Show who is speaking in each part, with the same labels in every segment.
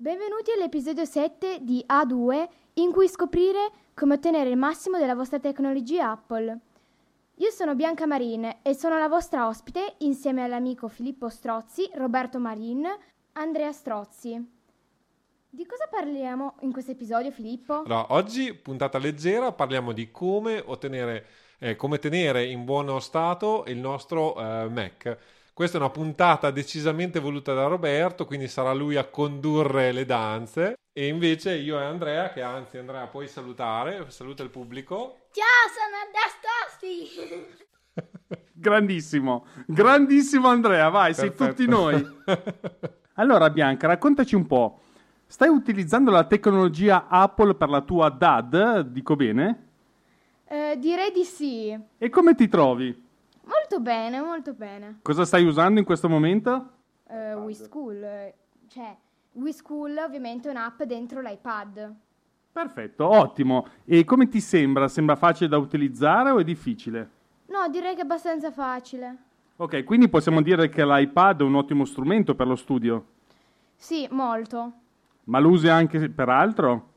Speaker 1: Benvenuti all'episodio 7 di A2 in cui scoprire come ottenere il massimo della vostra tecnologia Apple. Io sono Bianca Marin e sono la vostra ospite insieme all'amico Filippo Strozzi, Roberto Marin, Andrea Strozzi. Di cosa parliamo in questo episodio, Filippo?
Speaker 2: Allora, oggi, puntata leggera, parliamo di come ottenere, eh, come tenere in buono stato il nostro eh, Mac. Questa è una puntata decisamente voluta da Roberto, quindi sarà lui a condurre le danze. E invece io e Andrea, che anzi Andrea puoi salutare, saluta il pubblico.
Speaker 3: Ciao, sono Andrea Stossi!
Speaker 4: Grandissimo, grandissimo Andrea, vai, sei
Speaker 2: Perfetto.
Speaker 4: tutti noi. Allora Bianca, raccontaci un po'. Stai utilizzando la tecnologia Apple per la tua DAD, dico bene?
Speaker 1: Eh, direi di sì.
Speaker 4: E come ti trovi?
Speaker 1: Molto bene, molto bene.
Speaker 4: Cosa stai usando in questo momento?
Speaker 1: Eh, WeSchool, eh, cioè WeSchool ovviamente è un'app dentro l'iPad.
Speaker 4: Perfetto, ottimo. E come ti sembra? Sembra facile da utilizzare o è difficile?
Speaker 1: No, direi che è abbastanza facile.
Speaker 4: Ok, quindi possiamo dire che l'iPad è un ottimo strumento per lo studio,
Speaker 1: Sì, molto.
Speaker 4: ma lo usi anche per altro?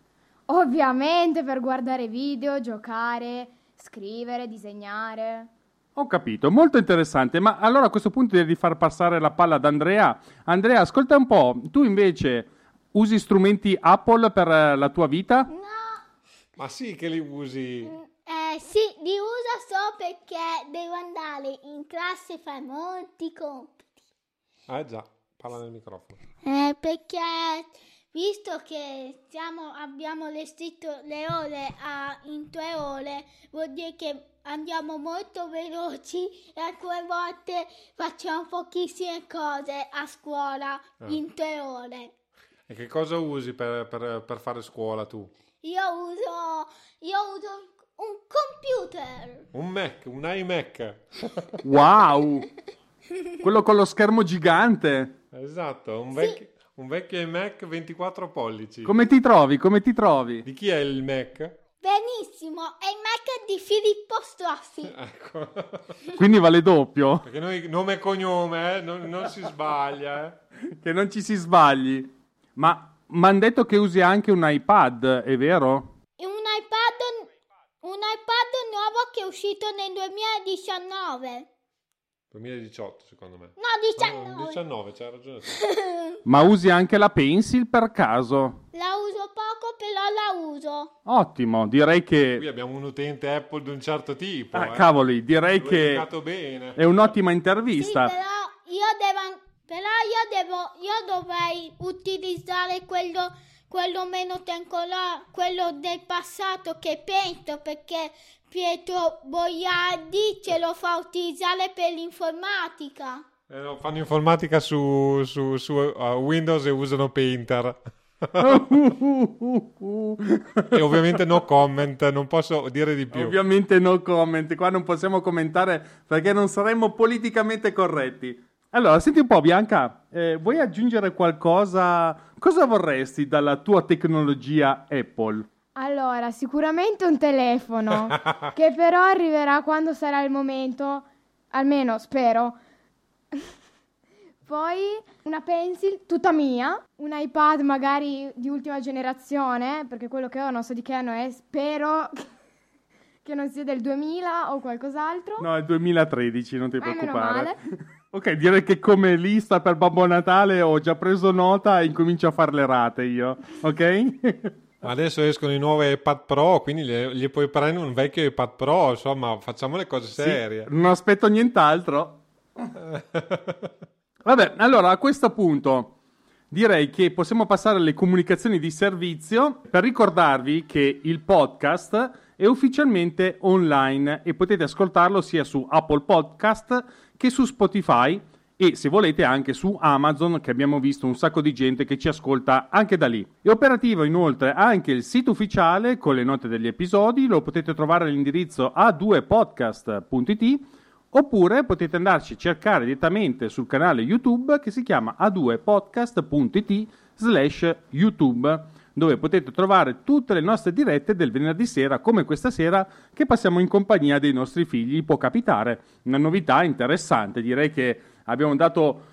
Speaker 1: Ovviamente per guardare video, giocare, scrivere, disegnare.
Speaker 4: Ho capito, molto interessante, ma allora a questo punto di far passare la palla ad Andrea. Andrea, ascolta un po', tu invece usi strumenti Apple per eh, la tua vita?
Speaker 3: No,
Speaker 2: Ma sì che li usi.
Speaker 3: eh, sì, li uso solo perché devo andare in classe e fare molti compiti.
Speaker 2: Ah già, parla nel microfono.
Speaker 3: Eh, perché visto che siamo, abbiamo restritto le ore a, in tre ore, vuol dire che andiamo molto veloci e alcune volte facciamo pochissime cose a scuola
Speaker 2: Ah.
Speaker 3: in tre ore.
Speaker 2: E che cosa usi per, per- per fare scuola tu?
Speaker 3: Io uso, io uso un computer.
Speaker 2: Un Mac, un iMac.
Speaker 4: Wow! Quello con lo schermo gigante.
Speaker 2: Esatto, un, vecchio, un vecchio iMac 24 pollici.
Speaker 4: Come ti trovi? Come ti trovi?
Speaker 2: Di chi è il Mac?
Speaker 3: Benissimo, è il Mac di Filippo Strossi.
Speaker 2: Ecco.
Speaker 4: Quindi vale doppio?
Speaker 2: Perché noi nome e cognome, eh, non, non si sbaglia. Eh.
Speaker 4: Che non ci si sbagli. Ma mi hanno detto che usi anche un iPad, è vero?
Speaker 3: Un iPad, un iPad nuovo che è uscito nel 2019.
Speaker 2: 2018 secondo me.
Speaker 3: No,
Speaker 2: No,
Speaker 3: 19.
Speaker 2: 19, c'hai ragione.
Speaker 4: Ma usi anche la Pencil per caso?
Speaker 3: La uso poco, però la uso.
Speaker 4: Ottimo, direi
Speaker 2: Qui
Speaker 4: che...
Speaker 2: abbiamo un utente Apple di un certo tipo.
Speaker 4: Ah,
Speaker 2: eh.
Speaker 4: cavoli, direi
Speaker 2: L'ho
Speaker 4: che
Speaker 2: bene.
Speaker 4: è un'ottima
Speaker 3: Sì,
Speaker 4: intervista.
Speaker 3: però io devo, però io devo, io dovrei utilizzare quello, quello meno temporale, quello del passato che penso perché Pietro Boiardi ce lo fa utilizzare per l'informatica.
Speaker 2: Eh, no, fanno informatica su, su- su, uh, Windows e usano Painter. e ovviamente no comment, non posso dire di più.
Speaker 4: Ovviamente no comment, qua non possiamo commentare perché non saremmo politicamente corretti. Allora, senti un po' Bianca, eh, vuoi aggiungere qualcosa? Cosa vorresti dalla tua tecnologia Apple?
Speaker 1: Allora, sicuramente un telefono, che però arriverà quando sarà il momento, almeno spero. Poi una pencil tutta mia, un iPad magari di ultima generazione, perché quello che ho non so di che anno è, spero che non sia del 2000 o qualcos'altro.
Speaker 4: No, è 2013, non ti
Speaker 1: Ma meno
Speaker 4: preoccupare. ok, direi che come lista per Babbo Natale ho già preso nota e incomincio a fare le rate io, ok?
Speaker 2: Adesso escono i nuovi iPad Pro, quindi gli, gli puoi prendere un vecchio iPad Pro, insomma, facciamo le cose serie.
Speaker 4: Sì, non aspetto nient'altro. Vabbè, allora a questo punto direi che possiamo passare alle comunicazioni di servizio per ricordarvi che il podcast è ufficialmente online e potete ascoltarlo sia su Apple Podcast che su Spotify e se volete anche su Amazon che abbiamo visto un sacco di gente che ci ascolta anche da lì. È operativo inoltre anche il sito ufficiale con le note degli episodi, lo potete trovare all'indirizzo a2podcast.it oppure potete andarci a cercare direttamente sul canale YouTube che si chiama a2podcast.it slash YouTube dove potete trovare tutte le nostre dirette del venerdì sera come questa sera che passiamo in compagnia dei nostri figli può capitare una novità interessante direi che abbiamo dato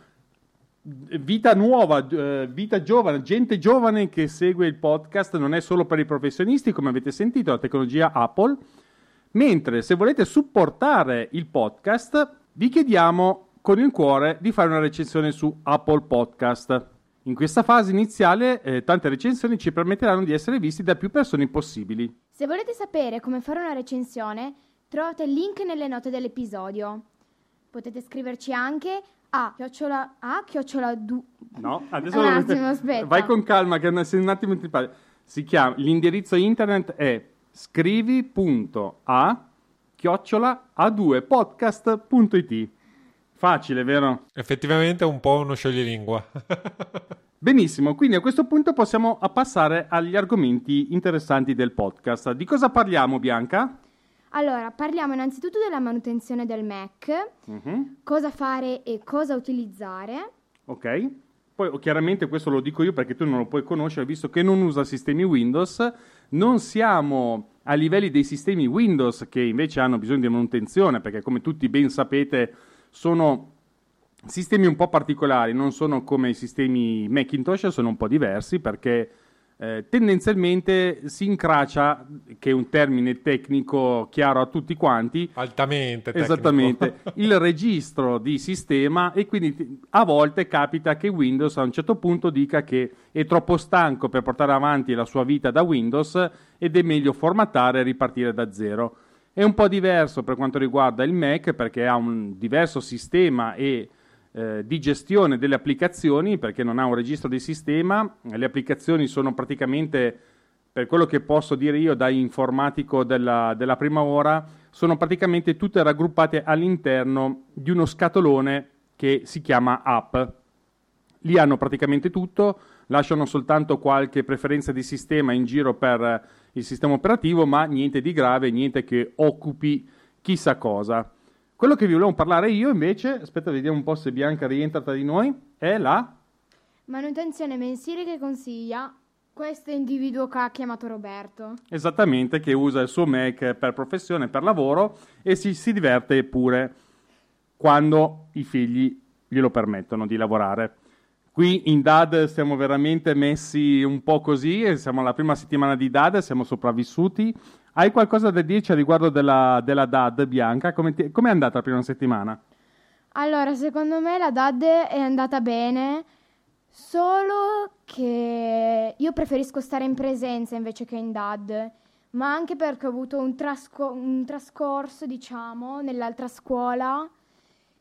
Speaker 4: vita nuova, eh, vita giovane, gente giovane che segue il podcast, non è solo per i professionisti, come avete sentito, la tecnologia Apple. Mentre se volete supportare il podcast, vi chiediamo con il cuore di fare una recensione su Apple Podcast. In questa fase iniziale eh, tante recensioni ci permetteranno di essere visti da più persone possibili.
Speaker 1: Se volete sapere come fare una recensione, trovate il link nelle note dell'episodio. Potete scriverci anche a chiocciola a chiocciola du...
Speaker 4: No, adesso
Speaker 1: un attimo, aspetta.
Speaker 4: vai con calma che se un attimo ti parli. Si chiama l'indirizzo internet è scrivi.a chiocciola a2podcast.it. Facile, vero?
Speaker 2: Effettivamente è un po' uno scioglilingua.
Speaker 4: Benissimo, quindi a questo punto possiamo passare agli argomenti interessanti del podcast. Di cosa parliamo, Bianca?
Speaker 1: Allora, parliamo innanzitutto della manutenzione del Mac,
Speaker 4: Mhm,
Speaker 1: cosa fare e cosa utilizzare.
Speaker 4: Ok. Poi oh, chiaramente questo lo dico io perché tu non lo puoi conoscere visto che non usa sistemi Windows. Non siamo a livelli dei sistemi Windows che invece hanno bisogno di manutenzione perché come tutti ben sapete sono sistemi un po' particolari, non sono come i sistemi Macintosh, sono un po' diversi perché eh, tendenzialmente si incracia, che è un termine tecnico chiaro a tutti quanti,
Speaker 2: Altamente tecnico.
Speaker 4: Esattamente, il registro di sistema e quindi a volte capita che Windows a un certo punto dica che è troppo stanco per portare avanti la sua vita da Windows ed è meglio formattare e ripartire da zero. È un po' diverso per quanto riguarda il Mac perché ha un diverso sistema e eh, di gestione delle applicazioni perché non ha un registro di sistema, le applicazioni sono praticamente per quello che posso dire io da informatico della, della prima ora, sono praticamente tutte raggruppate all'interno di uno scatolone che si chiama app. Lì hanno praticamente tutto, lasciano soltanto qualche preferenza di sistema in giro per il sistema operativo, ma niente di grave, niente che occupi chissà cosa. Quello che vi volevo parlare io invece, aspetta vediamo un po' se Bianca rientra tra di noi, è la...
Speaker 1: Manutenzione mensile che consiglia questo individuo che ha chiamato Roberto.
Speaker 4: Esattamente, che usa il suo Mac per professione, per lavoro e si, si diverte pure quando i figli glielo permettono di lavorare. Qui in DAD stiamo veramente messi un po' così, siamo alla prima settimana di DAD, siamo sopravvissuti. Hai qualcosa da dirci a riguardo della, della DAD, Bianca? Come ti- com'è andata la prima settimana?
Speaker 1: Allora, secondo me la DAD è andata bene, solo che io preferisco stare in presenza invece che in DAD, ma anche perché ho avuto un, trasco- un trascorso, diciamo, nell'altra scuola,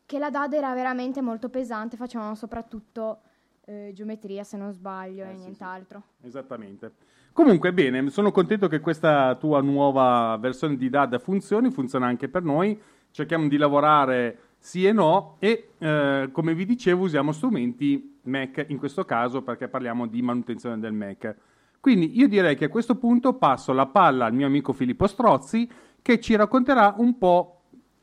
Speaker 1: che la DAD era veramente molto pesante, facevano soprattutto eh, geometria, se non sbaglio,
Speaker 4: Eh,
Speaker 1: e
Speaker 4: sì, sì.
Speaker 1: nient'altro.
Speaker 4: Esattamente. Comunque, bene, sono contento che questa tua nuova versione di DAD funzioni, funziona anche per noi. Cerchiamo di lavorare sì e no e eh, come vi dicevo usiamo strumenti Mac in questo caso perché parliamo di manutenzione del Mac. Quindi io direi che a questo punto passo la palla al mio amico Filippo Strozzi che ci racconterà un po'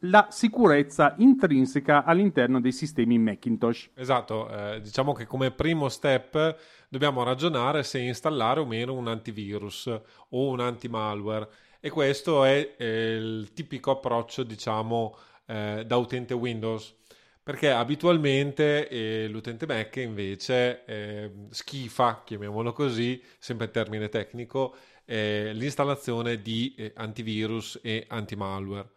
Speaker 4: la sicurezza intrinseca all'interno dei sistemi Macintosh.
Speaker 2: Esatto, eh, diciamo che come primo step dobbiamo ragionare se installare o meno un antivirus o un antimalware e questo è eh, il tipico approccio, diciamo, eh, da utente Windows. Perché abitualmente eh, l'utente Mac invece eh, schifa, chiamiamolo così, sempre in termine tecnico, eh, l'installazione di eh, antivirus e antimalware.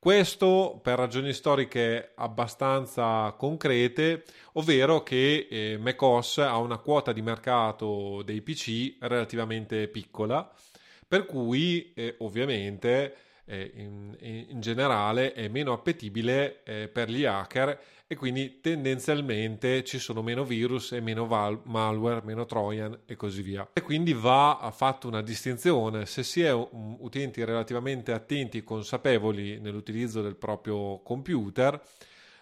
Speaker 2: Questo per ragioni storiche abbastanza concrete, ovvero che eh, macOS ha una quota di mercato dei PC relativamente piccola, per cui eh, ovviamente eh, in, in generale è meno appetibile eh, per gli hacker e quindi tendenzialmente ci sono meno virus e meno val- malware, meno trojan e così via. E quindi va fatta una distinzione se si è um, utenti relativamente attenti e consapevoli nell'utilizzo del proprio computer.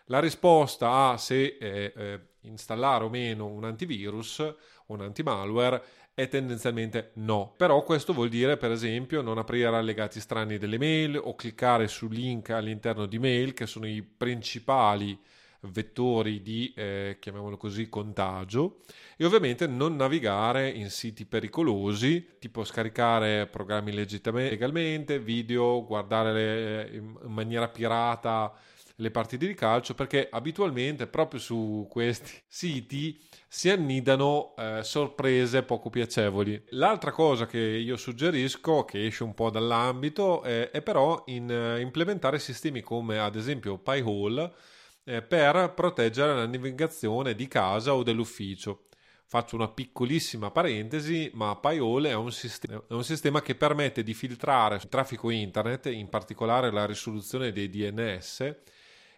Speaker 2: La risposta a se eh, eh, installare o meno un antivirus o un antimalware è tendenzialmente no. Però questo vuol dire, per esempio, non aprire allegati strani delle mail o cliccare su link all'interno di mail che sono i principali vettori di, eh, chiamiamolo così, contagio e ovviamente non navigare in siti pericolosi, tipo scaricare programmi legalmente, video, guardare le- in maniera pirata le partite di calcio perché abitualmente proprio su questi siti si annidano eh, sorprese poco piacevoli. L'altra cosa che io suggerisco, che esce un po' dall'ambito, eh, è però in, eh, implementare sistemi come ad esempio Pi-hole eh, per proteggere la navigazione di casa o dell'ufficio. Faccio una piccolissima parentesi, ma Pi-hole è un, sistema, è un sistema che permette di filtrare il traffico internet, in particolare la risoluzione dei DNS,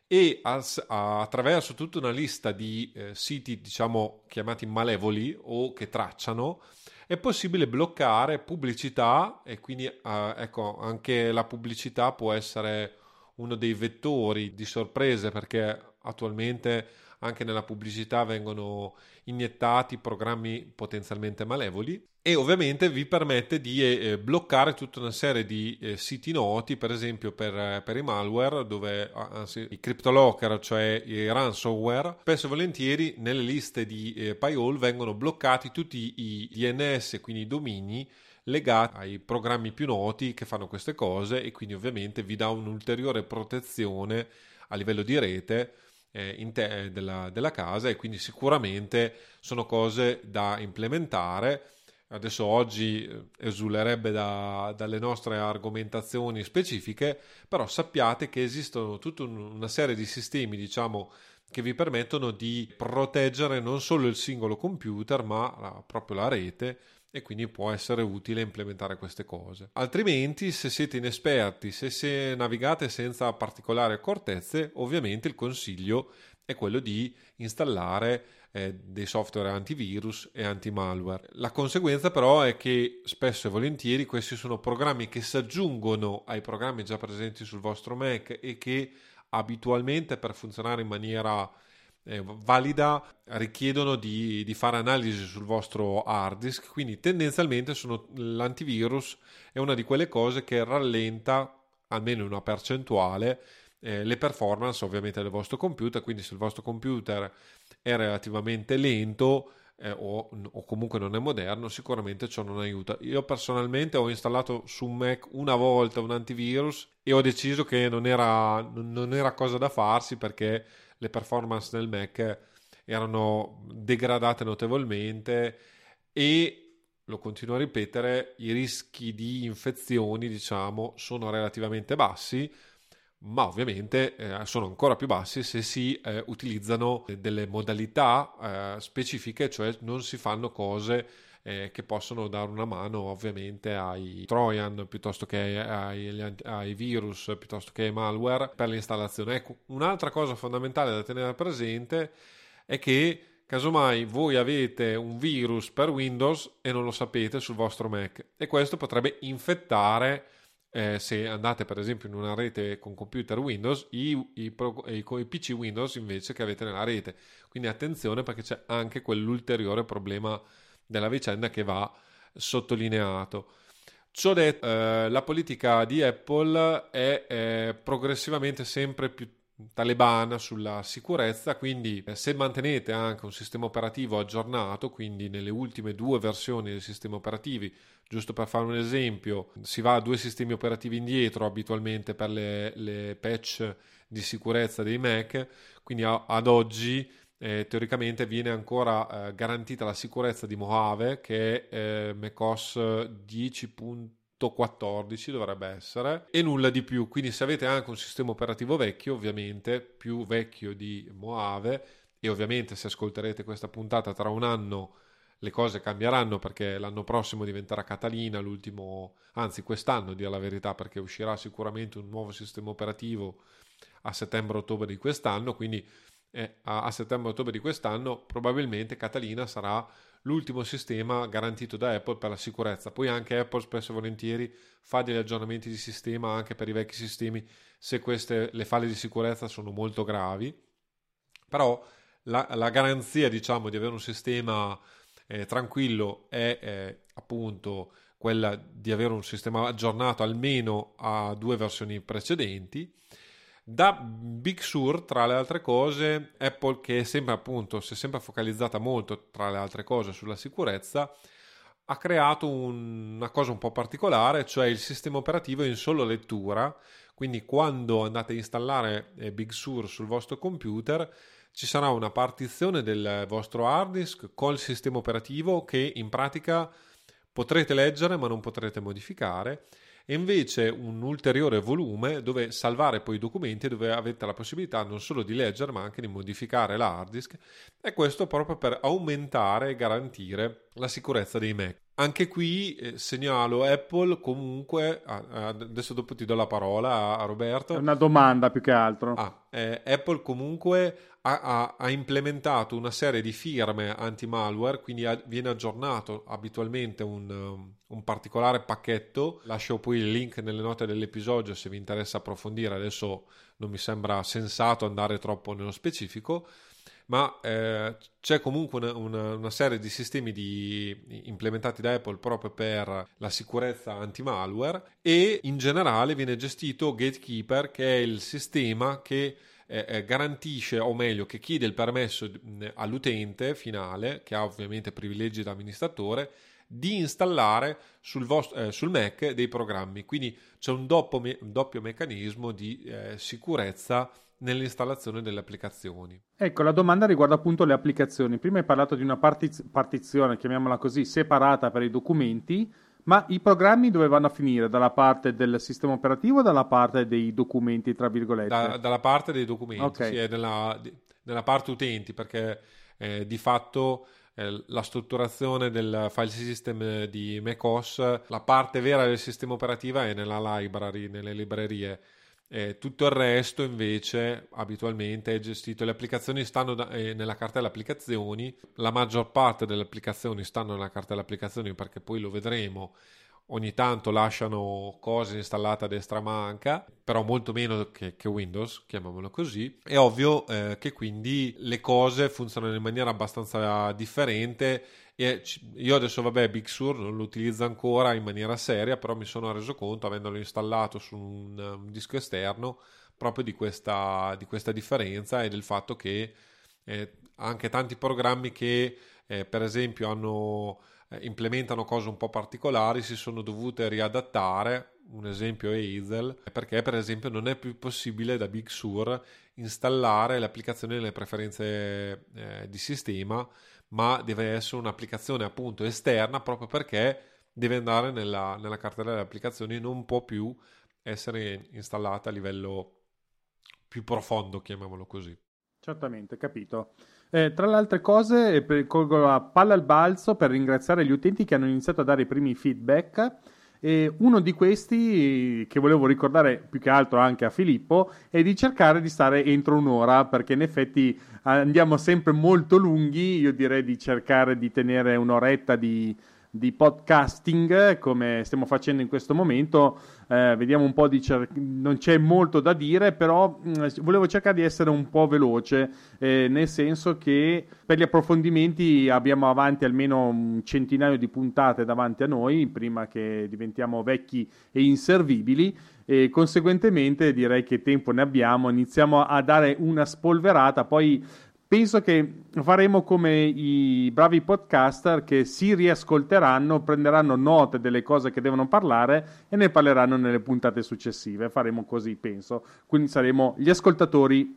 Speaker 2: e attraverso tutta una lista di eh, siti, diciamo, chiamati malevoli o che tracciano, è possibile bloccare pubblicità e quindi eh, ecco, anche la pubblicità può essere uno dei vettori di sorprese perché attualmente anche nella pubblicità vengono iniettati programmi potenzialmente malevoli e ovviamente vi permette di eh, bloccare tutta una serie di eh, siti noti, per esempio per, eh, per i malware, dove anzi, i cryptolocker, cioè i ransomware, spesso e volentieri nelle liste di eh, Pyhole vengono bloccati tutti i DNS, quindi i domini legati ai programmi più noti che fanno queste cose e quindi ovviamente vi dà un'ulteriore protezione a livello di rete eh, te- della, della casa e quindi sicuramente sono cose da implementare. Adesso oggi eh, esulerebbe da, dalle nostre argomentazioni specifiche, però sappiate che esistono tutta una serie di sistemi, diciamo, che vi permettono di proteggere non solo il singolo computer, ma la, proprio la rete e quindi può essere utile implementare queste cose. Altrimenti, se siete inesperti, se, se navigate senza particolari accortezze, ovviamente il consiglio è quello di installare eh, dei software antivirus e anti-malware. La conseguenza però è che spesso e volentieri questi sono programmi che si aggiungono ai programmi già presenti sul vostro Mac e che abitualmente per funzionare in maniera eh, valida richiedono di, di, fare analisi sul vostro hard disk, quindi tendenzialmente sono, l'antivirus è una di quelle cose che rallenta almeno una percentuale eh, le performance ovviamente del vostro computer, quindi se il vostro computer è relativamente lento eh, o, o, comunque non è moderno, sicuramente ciò non aiuta. Io personalmente ho installato su Mac una volta un antivirus e ho deciso che non era, non era cosa da farsi perché le performance del Mac erano degradate notevolmente e lo continuo a ripetere, i rischi di infezioni, diciamo, sono relativamente bassi, ma ovviamente eh, sono ancora più bassi se si eh, utilizzano delle modalità eh, specifiche, cioè non si fanno cose eh, che possono dare una mano ovviamente ai Trojan piuttosto che ai, ai, virus piuttosto che ai malware per l'installazione. Ecco, un'altra cosa fondamentale da tenere presente è che casomai voi avete un virus per Windows e non lo sapete sul vostro Mac e questo potrebbe infettare eh, se andate per esempio in una rete con computer Windows i, i, i, i, PC Windows invece che avete nella rete quindi attenzione perché c'è anche quell'ulteriore problema della vicenda che va sottolineato. Ciò detto, eh, la politica di Apple è eh, progressivamente sempre più talebana sulla sicurezza, quindi eh, se mantenete anche un sistema operativo aggiornato, quindi nelle ultime due versioni dei sistemi operativi, giusto per fare un esempio, si va a due sistemi operativi indietro abitualmente per le, le patch di sicurezza dei Mac, quindi a, ad oggi eh, teoricamente viene ancora eh, garantita la sicurezza di Mojave che è eh, macOS 10.14 dovrebbe essere e nulla di più. Quindi se avete anche un sistema operativo vecchio ovviamente più vecchio di Mojave e ovviamente se ascolterete questa puntata tra un anno le cose cambieranno perché l'anno prossimo diventerà Catalina, l'ultimo, anzi quest'anno, dire la verità, perché uscirà sicuramente un nuovo sistema operativo a settembre-ottobre di quest'anno, quindi eh, a, a settembre-ottobre di quest'anno, probabilmente Catalina sarà l'ultimo sistema garantito da Apple per la sicurezza. Poi anche Apple spesso e volentieri fa degli aggiornamenti di sistema anche per i vecchi sistemi se queste, le falle di sicurezza sono molto gravi. Però la, la garanzia diciamo di avere un sistema eh, tranquillo è eh, appunto quella di avere un sistema aggiornato almeno a due versioni precedenti da Big Sur, tra le altre cose, Apple che sempre appunto, si è sempre focalizzata molto, tra le altre cose, sulla sicurezza, ha creato un, una cosa un po' particolare, cioè il sistema operativo in solo lettura, Quindi quando andate a installare eh, Big Sur sul vostro computer ci sarà una partizione del vostro hard disk col sistema operativo che in pratica potrete leggere ma non potrete modificare e invece un ulteriore volume dove salvare poi i documenti dove avete la possibilità non solo di leggere ma anche di modificare la hard disk e questo proprio per aumentare e garantire la sicurezza dei Mac. Anche qui eh, segnalo Apple comunque, ah, adesso dopo ti do la parola a, a Roberto.
Speaker 4: È una domanda più che altro.
Speaker 2: Ah, eh, Apple comunque ha, ha, ha, implementato una serie di firme anti-malware, quindi ha, viene aggiornato abitualmente un, um, un, particolare pacchetto. Lascio poi il link nelle note dell'episodio se vi interessa approfondire. Adesso non mi sembra sensato andare troppo nello specifico, ma eh, c'è comunque una, una, una, serie di sistemi di, implementati da Apple proprio per la sicurezza anti-malware e in generale viene gestito Gatekeeper, che è il sistema che eh, eh, garantisce, o meglio, che chiede il permesso all'utente finale, che ha ovviamente privilegi da amministratore, di installare sul, vostro, eh, sul Mac dei programmi. Quindi c'è un doppio, me- doppio meccanismo di eh, sicurezza nell'installazione delle applicazioni.
Speaker 4: Ecco, la domanda riguarda appunto le applicazioni. Prima hai parlato di una partiz- partizione, chiamiamola così, separata per i documenti ma i programmi dove vanno a finire? Dalla parte del sistema operativo o dalla parte dei documenti, tra virgolette?
Speaker 2: Da, dalla parte dei documenti, okay. sì, è nella, nella, parte utenti, perché eh, di fatto eh, la strutturazione del file system di macOS, la parte vera del sistema operativo è nella library, nelle librerie eh, tutto il resto invece abitualmente è gestito. Le applicazioni stanno da, eh, nella cartella applicazioni, la maggior parte delle applicazioni stanno nella cartella applicazioni perché poi lo vedremo. Ogni tanto lasciano cose installate a destra manca, però molto meno che, che Windows, chiamiamolo così. È ovvio eh, che quindi le cose funzionano in maniera abbastanza differente e io adesso, vabbè, Big Sur non lo utilizzo ancora in maniera seria, però mi sono reso conto, avendolo installato su un, un disco esterno, proprio di questa, di questa, differenza e del fatto che eh, anche tanti programmi che, eh, per esempio, hanno, eh, implementano cose un po' particolari si sono dovute riadattare. Un esempio è Hazel, perché per esempio non è più possibile da Big Sur installare le applicazioni nelle preferenze eh, di sistema ma deve essere un'applicazione appunto esterna proprio perché deve andare nella, nella cartella delle applicazioni, non può più essere installata a livello più profondo, chiamiamolo così.
Speaker 4: Certamente, capito. Eh, tra le altre cose, eh, colgo la palla al balzo per ringraziare gli utenti che hanno iniziato a dare i primi feedback e uno di questi, che volevo ricordare più che altro anche a Filippo, è di cercare di stare entro un'ora, perché in effetti andiamo sempre molto lunghi. Io direi di cercare di tenere un'oretta di, di podcasting come stiamo facendo in questo momento. Eh, vediamo un po' di cer- non c'è molto da dire, però mh, mm, volevo cercare di essere un po' veloce, eh, nel senso che per gli approfondimenti abbiamo avanti almeno un centinaio di puntate davanti a noi prima che diventiamo vecchi e inservibili e conseguentemente direi che tempo ne abbiamo, iniziamo a dare una spolverata, poi penso che faremo come i bravi podcaster che si riascolteranno, prenderanno note delle cose che devono parlare e ne parleranno nelle puntate successive. Faremo così, penso. Quindi saremo gli ascoltatori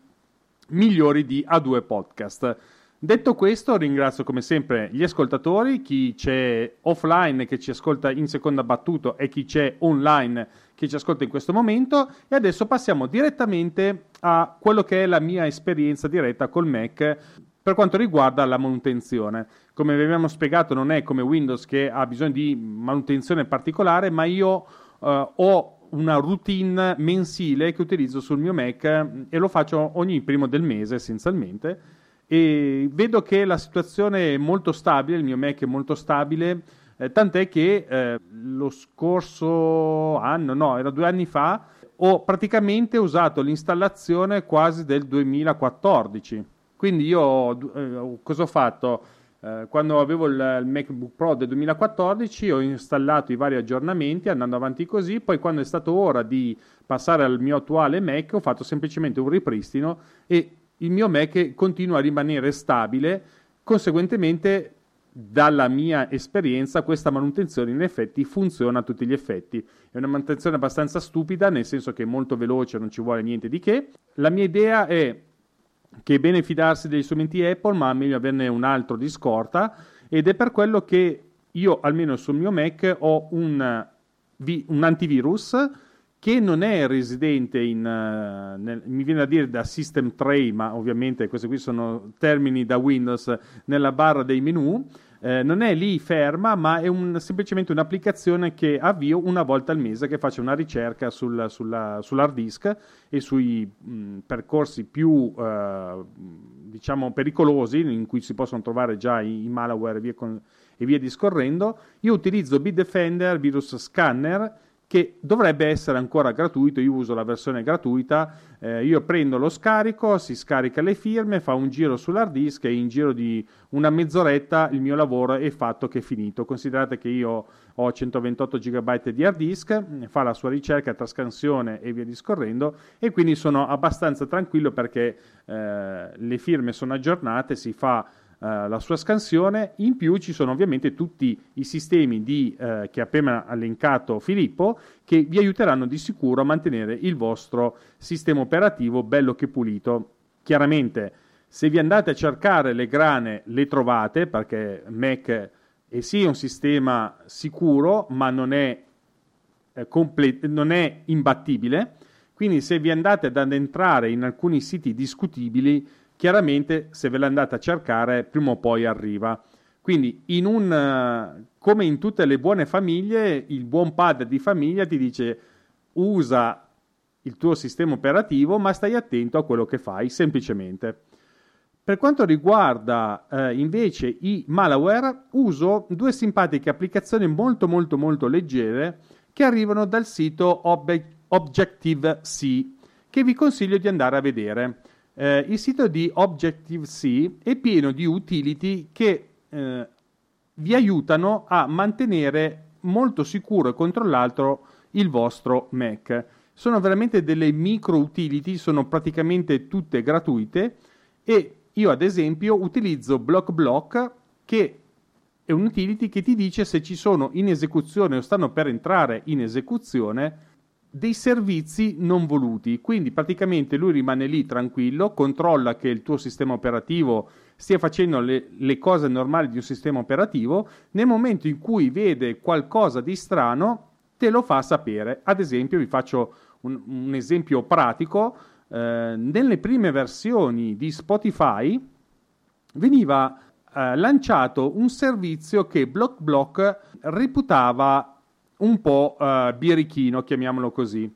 Speaker 4: migliori di A2 Podcast. Detto questo, ringrazio come sempre gli ascoltatori, chi c'è offline che ci ascolta in seconda battuta e chi c'è online che ci ascolta in questo momento e adesso passiamo direttamente a quello che è la mia esperienza diretta col Mac per quanto riguarda la manutenzione. Come vi abbiamo spiegato non è come Windows che ha bisogno di manutenzione particolare, ma io eh, ho una routine mensile che utilizzo sul mio Mac e lo faccio ogni primo del mese essenzialmente e vedo che la situazione è molto stabile, il mio Mac è molto stabile eh, tant'è che eh, lo scorso anno, no, era due anni fa, ho praticamente usato l'installazione quasi del 2014. Quindi io eh, cosa ho fatto? Eh, quando avevo il, MacBook Pro del 2014 ho installato i vari aggiornamenti andando avanti così, poi quando è stato ora di passare al mio attuale Mac ho fatto semplicemente un ripristino e il mio Mac continua a rimanere stabile, conseguentemente dalla mia esperienza questa manutenzione in effetti funziona a tutti gli effetti. È una manutenzione abbastanza stupida, nel senso che è molto veloce, non ci vuole niente di che. La mia idea è che è bene fidarsi degli strumenti Apple, ma meglio averne un altro di scorta ed è per quello che io, almeno sul mio Mac, ho un, un antivirus che non è residente in, uh, nel, mi viene a dire da system tray, ma ovviamente questi qui sono termini da Windows nella barra dei menu, eh, non è lì ferma, ma è un, semplicemente un'applicazione che avvio una volta al mese che faccia una ricerca sul, sulla, sull'hard disk e sui mh, percorsi più uh, diciamo pericolosi in cui si possono trovare già i, i malware e via, con, e via discorrendo. Io utilizzo Bitdefender Virus Scanner che dovrebbe essere ancora gratuito, io uso la versione gratuita, eh, io prendo lo scarico, si scarica le firme, fa un giro sull'hard disk e in giro di una mezz'oretta il mio lavoro è fatto che è finito. Considerate che io ho 128 GB di hard disk, fa la sua ricerca, trascansione e via discorrendo e quindi sono abbastanza tranquillo perché eh, le firme sono aggiornate, si fa eh, la sua scansione. In più ci sono ovviamente tutti i sistemi di, uh, che ha appena elencato Filippo che vi aiuteranno di sicuro a mantenere il vostro sistema operativo bello che pulito. Chiaramente se vi andate a cercare le grane le trovate perché Mac è sì un sistema sicuro ma non è, eh, comple- non è imbattibile. Quindi se vi andate ad addentrare in alcuni siti discutibili chiaramente se ve l'andate a cercare prima o poi arriva. Quindi in un, come in tutte le buone famiglie, il buon padre di famiglia ti dice usa il tuo sistema operativo, ma stai attento a quello che fai, semplicemente. Per quanto riguarda eh, invece i malware, uso due simpatiche applicazioni molto molto molto leggere che arrivano dal sito Objective-C, che vi consiglio di andare a vedere. Eh, il sito di Objective-C è pieno di utility che eh, vi aiutano a mantenere molto sicuro e controllato il vostro Mac. Sono veramente delle micro utility, sono praticamente tutte gratuite e io ad esempio utilizzo BlockBlock che è un utility che ti dice se ci sono in esecuzione o stanno per entrare in esecuzione dei servizi non voluti. Quindi praticamente lui rimane lì tranquillo, controlla che il tuo sistema operativo stia facendo le, le, cose normali di un sistema operativo. Nel momento in cui vede qualcosa di strano, te lo fa sapere. Ad esempio, vi faccio un, un esempio pratico. Eh, nelle prime versioni di Spotify veniva eh, lanciato un servizio che BlockBlock reputava un po' uh, birichino, chiamiamolo così.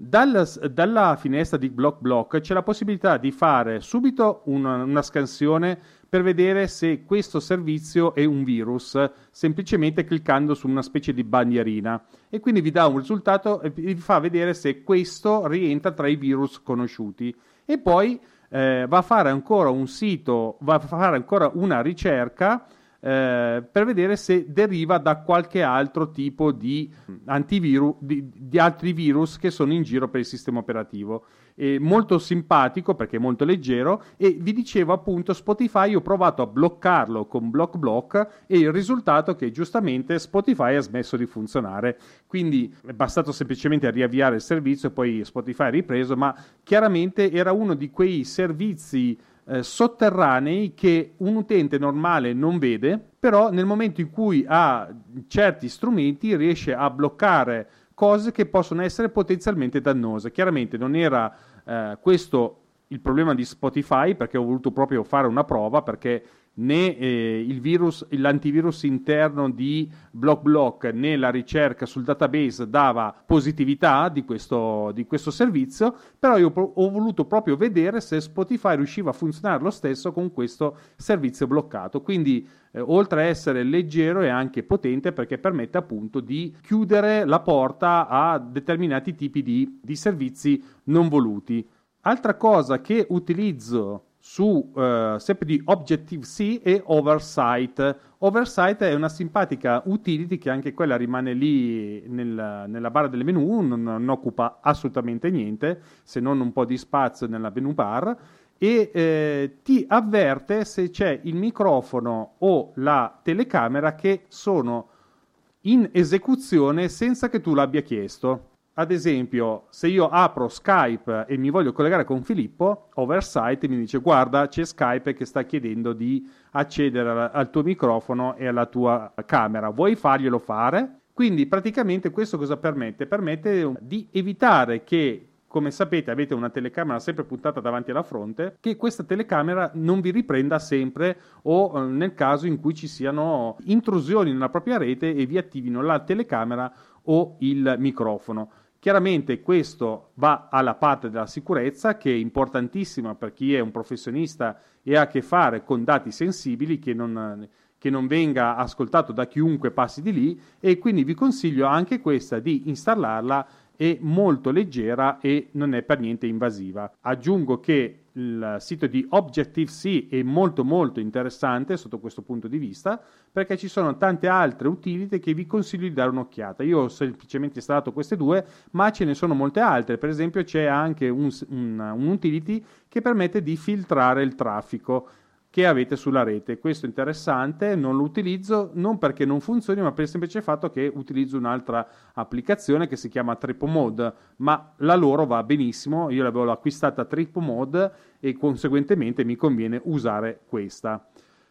Speaker 4: Dalla, dalla, finestra di Block Block c'è la possibilità di fare subito una, una, scansione per vedere se questo servizio è un virus, semplicemente cliccando su una specie di bandierina e quindi vi dà un risultato e vi fa vedere se questo rientra tra i virus conosciuti. E poi eh, va a fare ancora un sito, va a fare ancora una ricerca eh, per vedere se deriva da qualche altro tipo di antivirus, di, di, altri virus che sono in giro per il sistema operativo. È molto simpatico perché è molto leggero e vi dicevo appunto Spotify ho provato a bloccarlo con BlockBlock e il risultato è che giustamente Spotify ha smesso di funzionare. Quindi è bastato semplicemente riavviare il servizio e poi Spotify ha ripreso, ma chiaramente era uno di quei servizi eh, sotterranei che un utente normale non vede, però nel momento in cui ha certi strumenti riesce a bloccare cose che possono essere potenzialmente dannose. Chiaramente non era eh, questo il problema di Spotify perché ho voluto proprio fare una prova perché né eh, virus, l'antivirus interno di BlockBlock né la ricerca sul database dava positività di questo, di questo servizio, però io ho voluto proprio vedere se Spotify riusciva a funzionare lo stesso con questo servizio bloccato. Quindi eh, oltre a essere leggero è anche potente perché permette appunto di chiudere la porta a determinati tipi di, di servizi non voluti. Altra cosa che utilizzo su uh, sempre di Objective-C e Oversight. Oversight è una simpatica utility che anche quella rimane lì nel, nella barra del menu, non, non, occupa assolutamente niente se non un po' di spazio nella menu bar e eh, ti avverte se c'è il microfono o la telecamera che sono in esecuzione senza che tu l'abbia chiesto. Ad esempio, se io apro Skype e mi voglio collegare con Filippo, Oversight mi dice guarda c'è Skype che sta chiedendo di accedere al, tuo microfono e alla tua camera, vuoi farglielo fare? Quindi praticamente questo cosa permette? Permette di evitare che come sapete avete una telecamera sempre puntata davanti alla fronte, che questa telecamera non vi riprenda sempre o eh, nel caso in cui ci siano intrusioni nella propria rete e vi attivino la telecamera o il microfono. Chiaramente questo va alla parte della sicurezza che è importantissima per chi è un professionista e ha a che fare con dati sensibili che non, che non venga ascoltato da chiunque passi di lì e quindi vi consiglio anche questa di installarla è molto leggera e non è per niente invasiva. Aggiungo che il sito di Objective-C è molto molto interessante sotto questo punto di vista perché ci sono tante altre utility che vi consiglio di dare un'occhiata. Io ho semplicemente installato queste due, ma ce ne sono molte altre. Per esempio c'è anche un, un, un utility che permette di filtrare il traffico che avete sulla rete. Questo è interessante, non lo utilizzo non perché non funzioni, ma per il semplice fatto che utilizzo un'altra applicazione che si chiama Tripomode, ma la loro va benissimo, io l'avevo acquistata Tripomode e conseguentemente mi conviene usare questa.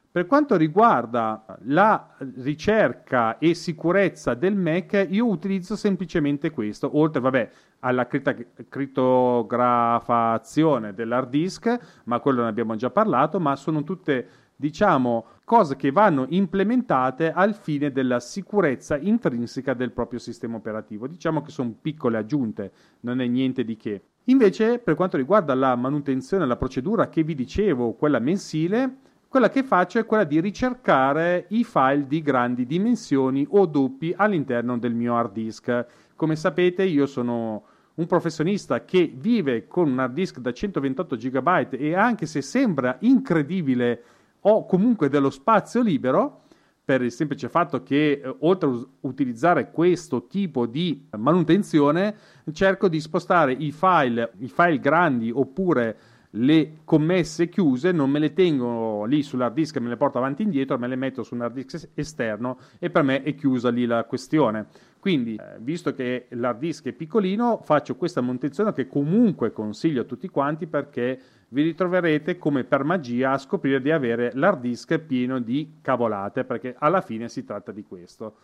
Speaker 4: Per quanto riguarda la ricerca e sicurezza del Mac, io utilizzo semplicemente questo, oltre vabbè, alla crittografazione dell'hard disk, ma quello ne abbiamo già parlato, ma sono tutte diciamo cose che vanno implementate al fine della sicurezza intrinseca del proprio sistema operativo. Diciamo che sono piccole aggiunte, non è niente di che. Invece, per quanto riguarda la manutenzione, la procedura che vi dicevo, quella mensile, quella che faccio è quella di ricercare i file di grandi dimensioni o doppi all'interno del mio hard disk. Come sapete io sono un professionista che vive con un hard disk da 128 GB e anche se sembra incredibile ho comunque dello spazio libero per il semplice fatto che eh, oltre a utilizzare questo tipo di manutenzione cerco di spostare i file, i file grandi oppure le commesse chiuse non me le tengo lì sull'hard disk me le porto avanti e indietro, me le metto su un hard disk esterno e per me è chiusa lì la questione. Quindi, eh, visto che l'hard disk è piccolino, faccio questa manutenzione che comunque consiglio a tutti quanti perché vi ritroverete come per magia a scoprire di avere l'hard disk pieno di cavolate, perché alla fine si tratta di questo.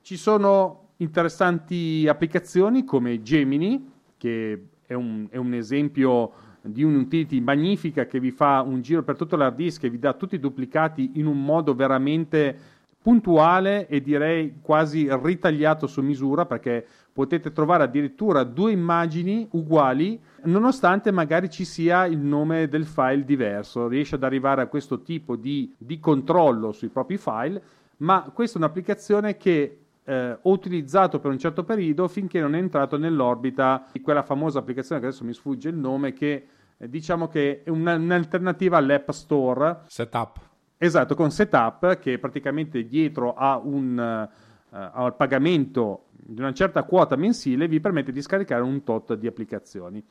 Speaker 4: Ci sono interessanti applicazioni come Gemini, che è un, è un esempio di un'utility magnifica che vi fa un giro per tutto l'hard disk e vi dà tutti i duplicati in un modo veramente puntuale e direi quasi ritagliato su misura perché potete trovare addirittura due immagini uguali nonostante magari ci sia il nome del file diverso riesce ad arrivare a questo tipo di, di controllo sui propri file ma questa è un'applicazione che eh, ho utilizzato per un certo periodo finché non è entrato nell'orbita di quella famosa applicazione che adesso mi sfugge il nome che eh, diciamo che è una, un'alternativa all'App Store.
Speaker 2: Setup.
Speaker 4: Esatto, con Setup che praticamente dietro a un, uh, al pagamento di una certa quota mensile vi permette di scaricare un tot di applicazioni.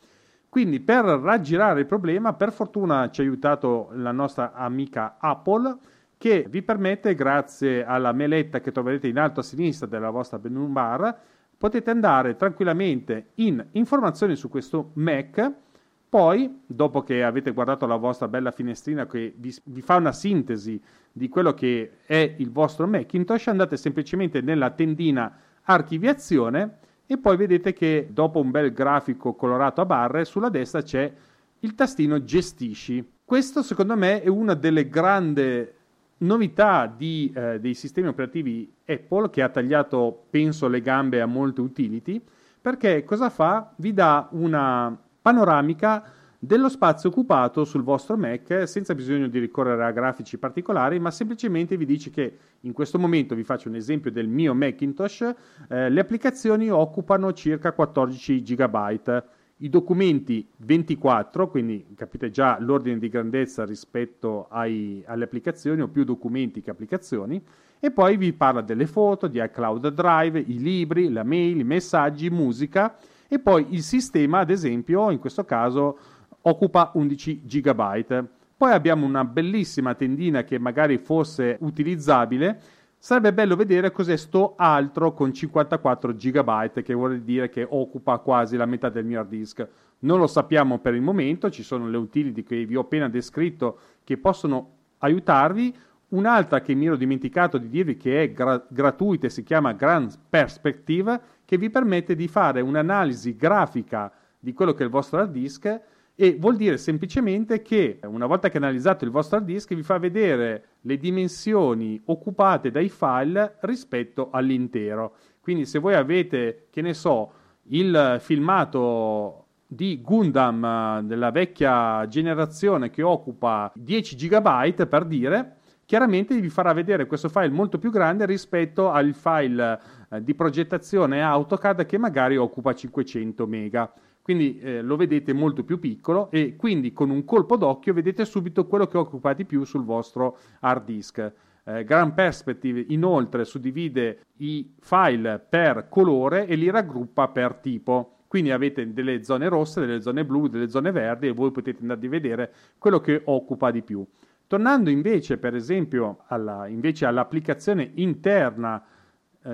Speaker 4: Quindi per raggirare il problema, per fortuna ci ha aiutato la nostra amica Apple che vi permette, grazie alla meletta che troverete in alto a sinistra della vostra menu bar, potete andare tranquillamente in informazioni su questo Mac. Poi, dopo che avete guardato la vostra bella finestrina che vi, vi, fa una sintesi di quello che è il vostro Macintosh, andate semplicemente nella tendina archiviazione e poi vedete che dopo un bel grafico colorato a barre, sulla destra c'è il tastino gestisci. Questo secondo me è una delle grandi novità di, eh, dei sistemi operativi Apple che ha tagliato, penso, le gambe a molte utility, perché cosa fa? Vi dà una panoramica dello spazio occupato sul vostro Mac senza bisogno di ricorrere a grafici particolari, ma semplicemente vi dice che in questo momento, vi faccio un esempio del mio Macintosh, eh, le applicazioni occupano circa 14 GB i documenti 24, quindi capite già l'ordine di grandezza rispetto ai, alle applicazioni, o più documenti che applicazioni, e poi vi parla delle foto, di iCloud Drive, i libri, la mail, i messaggi, musica, e poi il sistema, ad esempio, in questo caso occupa 11 GB. Poi abbiamo una bellissima tendina che magari fosse utilizzabile. Sarebbe bello vedere cos'è sto altro con 54 GB, che vuol dire che occupa quasi la metà del mio hard disk. Non lo sappiamo per il momento, ci sono le utility che vi ho appena descritto che possono aiutarvi. Un'altra che mi ero dimenticato di dirvi che è gra- gratuita si chiama Grand Perspective, che vi permette di fare un'analisi grafica di quello che è il vostro hard disk e vuol dire semplicemente che una volta che analizzato il vostro hard disk vi fa vedere le dimensioni occupate dai file rispetto all'intero. Quindi se voi avete, che ne so, il filmato di Gundam eh, della vecchia generazione che occupa 10 GB per dire, chiaramente vi farà vedere questo file molto più grande rispetto al file eh, di progettazione AutoCAD che magari occupa 500 MB. Quindi eh, lo vedete molto più piccolo e quindi con un colpo d'occhio vedete subito quello che occupa di più sul vostro hard disk. Eh, Grand Perspective inoltre suddivide i file per colore e li raggruppa per tipo. Quindi avete delle zone rosse, delle zone blu, delle zone verdi e voi potete andare a vedere quello che occupa di più. Tornando invece, per esempio, alla, invece all'applicazione interna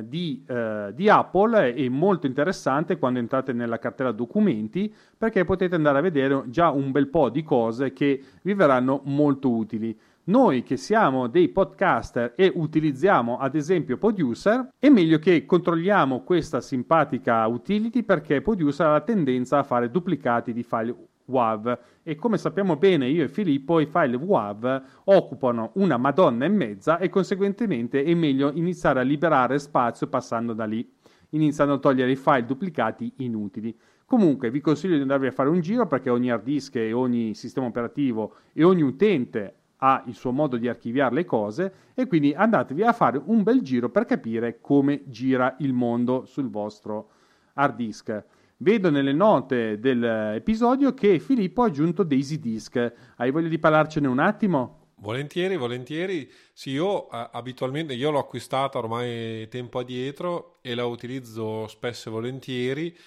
Speaker 4: di, eh, di, Apple è molto interessante quando entrate nella cartella documenti perché potete andare a vedere già un bel po' di cose che vi verranno molto utili. Noi che siamo dei podcaster e utilizziamo ad esempio Producer, è meglio che controlliamo questa simpatica utility perché Producer ha la tendenza a fare duplicati di file WAV e come sappiamo bene io e Filippo i file WAV occupano una madonna e mezza e conseguentemente è meglio iniziare a liberare spazio passando da lì, iniziando a togliere i file duplicati inutili. Comunque vi consiglio di andarvi a fare un giro perché ogni hard disk e ogni sistema operativo e ogni utente ha il suo modo di archiviare le cose e quindi andatevi a fare un bel giro per capire come gira il mondo sul vostro hard disk. Vedo nelle note dell'episodio che Filippo ha aggiunto Daisy Disk. Hai voglia di parlarcene un attimo?
Speaker 2: Volentieri, volentieri. Sì, io eh, abitualmente io l'ho acquistata ormai tempo addietro e la utilizzo spesso e volentieri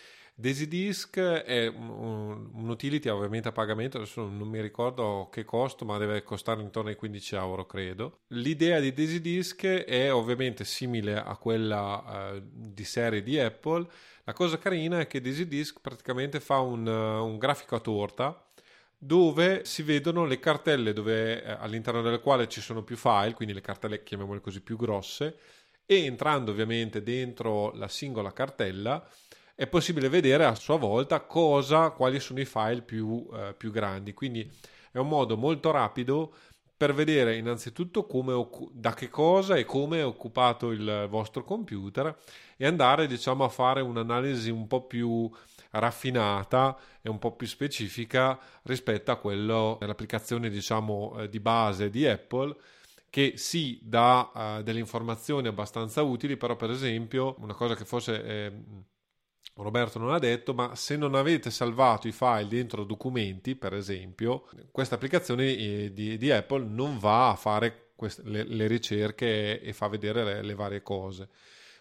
Speaker 2: DaisyDisk è un, un, utility ovviamente a pagamento, adesso non mi ricordo che costo, ma deve costare intorno ai 15 euro, credo. L'idea di DaisyDisk è ovviamente simile a quella uh, di serie di Apple. La cosa carina è che DaisyDisk praticamente fa un, uh, un grafico a torta dove si vedono le cartelle dove, eh, all'interno delle quali ci sono più file, quindi le cartelle chiamiamole così più grosse, e entrando ovviamente dentro la singola cartella è possibile vedere a sua volta cosa, quali sono i file più, eh, più grandi. Quindi è un modo molto rapido per vedere innanzitutto come, da che cosa e come è occupato il vostro computer e andare diciamo a fare un'analisi un po' più raffinata e un po' più specifica rispetto a quello dell'applicazione diciamo eh, di base di Apple che sì dà uh, delle informazioni abbastanza utili però per esempio una cosa che forse è Roberto non ha detto, ma se non avete salvato i file dentro documenti, per esempio, questa applicazione eh, di, di Apple non va a fare queste, le, le, ricerche e fa vedere le, le varie cose.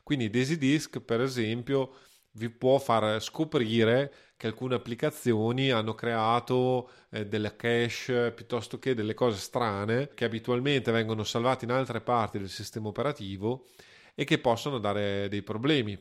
Speaker 2: Quindi DaisyDisk, per esempio, vi può far scoprire che alcune applicazioni hanno creato eh, delle cache piuttosto che delle cose strane che abitualmente vengono salvate in altre parti del sistema operativo e che possono dare dei problemi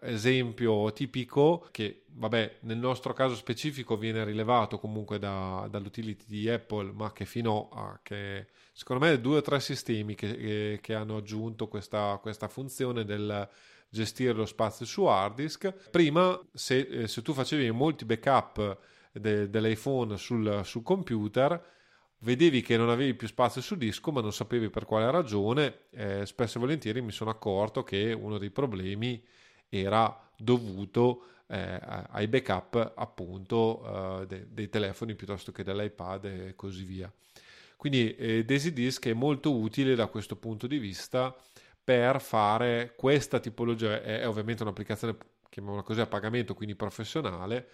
Speaker 2: esempio tipico che vabbè nel nostro caso specifico viene rilevato comunque da, dall'utility di Apple ma che fino a che secondo me due o tre sistemi che, che, che hanno aggiunto questa, questa, funzione del gestire lo spazio su hard disk. Prima se, eh, se tu facevi molti backup de, dell'iPhone sul, sul computer vedevi che non avevi più spazio su disco ma non sapevi per quale ragione eh, spesso e volentieri mi sono accorto che uno dei problemi era dovuto eh, ai backup appunto eh, de- dei telefoni piuttosto che dell'iPad e così via. Quindi eh, DaisyDisk è molto utile da questo punto di vista per fare questa tipologia, è, è ovviamente un'applicazione, chiamiamola così, a pagamento, quindi professionale,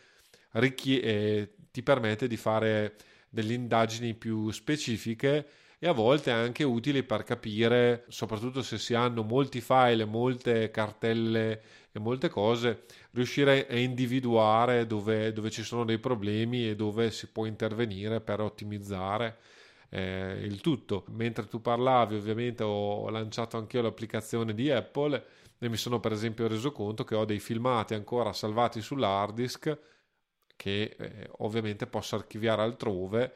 Speaker 2: richie- ti permette di fare delle indagini più specifiche e a volte anche utili per capire, soprattutto se si hanno molti file, molte cartelle e molte cose, riuscire a individuare dove, dove ci sono dei problemi e dove si può intervenire per ottimizzare eh, il tutto. Mentre tu parlavi, ovviamente ho lanciato anch'io l'applicazione di Apple e mi sono per esempio reso conto che ho dei filmati ancora salvati sull'hard disk che eh, ovviamente posso archiviare altrove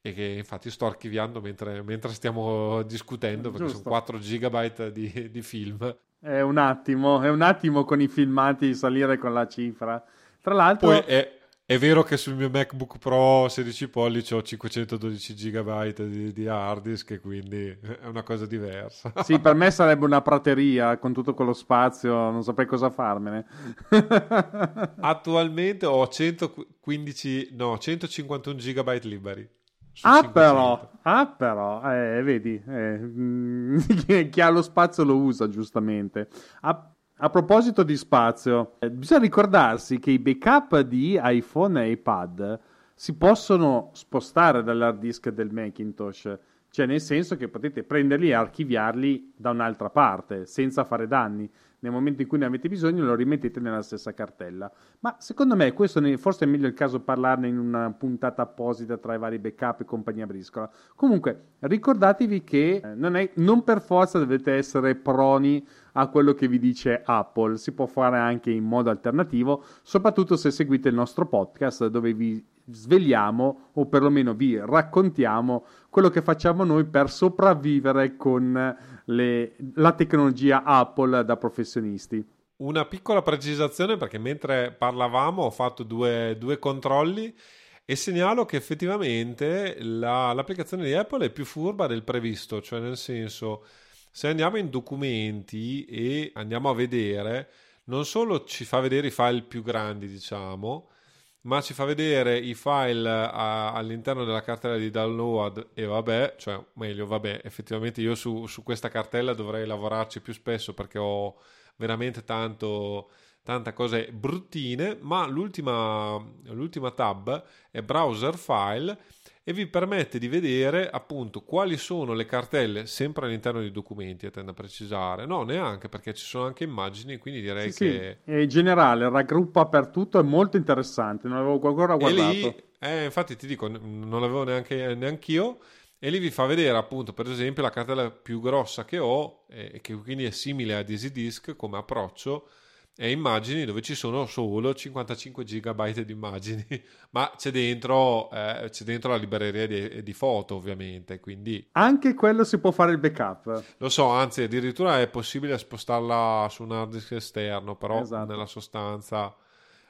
Speaker 2: e che infatti sto archiviando mentre, mentre stiamo discutendo perché Giusto. sono 4 GB di, di, film.
Speaker 4: È un attimo, è un attimo con i filmati salire con la cifra. Tra l'altro...
Speaker 2: Poi è, è vero che sul mio MacBook Pro 16 pollici ho 512 GB di, di, hard disk e quindi è una cosa diversa.
Speaker 4: Sì, per me sarebbe una prateria con tutto quello spazio, non saprei cosa farmene.
Speaker 2: Attualmente ho 115, no, 151 GB liberi.
Speaker 4: Ah però, ah però, eh, vedi, eh, chi ha lo spazio lo usa giustamente. A, a proposito di spazio, eh, bisogna ricordarsi che i backup di iPhone e iPad si possono spostare dall'hard disk del Macintosh, cioè nel senso che potete prenderli e archiviarli da un'altra parte senza fare danni nel momento in cui ne avete bisogno lo rimettete nella stessa cartella. Ma secondo me questo ne, forse è meglio il caso parlarne in una puntata apposita tra i vari backup e compagnia briscola. Comunque ricordatevi che eh, non, è, non per forza dovete essere proni a quello che vi dice Apple, si può fare anche in modo alternativo, soprattutto se seguite il nostro podcast dove vi svegliamo o perlomeno vi raccontiamo quello che facciamo noi per sopravvivere con le, la tecnologia Apple da professionisti.
Speaker 2: Una piccola precisazione perché mentre parlavamo ho fatto due, due controlli e segnalo che effettivamente la, l'applicazione di Apple è più furba del previsto, cioè nel senso se andiamo in documenti e andiamo a vedere, non solo ci fa vedere i file più grandi, diciamo, ma ci fa vedere i file a, all'interno della cartella di download e vabbè, cioè meglio vabbè, effettivamente io su, su questa cartella dovrei lavorarci più spesso perché ho veramente tanto, tante cose bruttine, ma l'ultima, l'ultima tab è browser file e vi permette di vedere appunto quali sono le cartelle sempre all'interno dei documenti, a tendo a precisare. No, neanche perché ci sono anche immagini, quindi direi
Speaker 4: sì,
Speaker 2: che...
Speaker 4: Sì. In generale, raggruppa per tutto, è molto interessante, non avevo ancora guardato.
Speaker 2: E lì, eh, infatti ti dico, non l'avevo neanche neanch'io. E lì vi fa vedere appunto per esempio la cartella più grossa che ho e eh, che quindi è simile a EasyDisk come approccio e immagini dove ci sono solo 55 GB di immagini, ma c'è dentro, eh, c'è dentro la libreria di, di, foto ovviamente, quindi...
Speaker 4: Anche quello si può fare il backup.
Speaker 2: Lo so, anzi addirittura è possibile spostarla su un hard disk esterno, però esatto. nella sostanza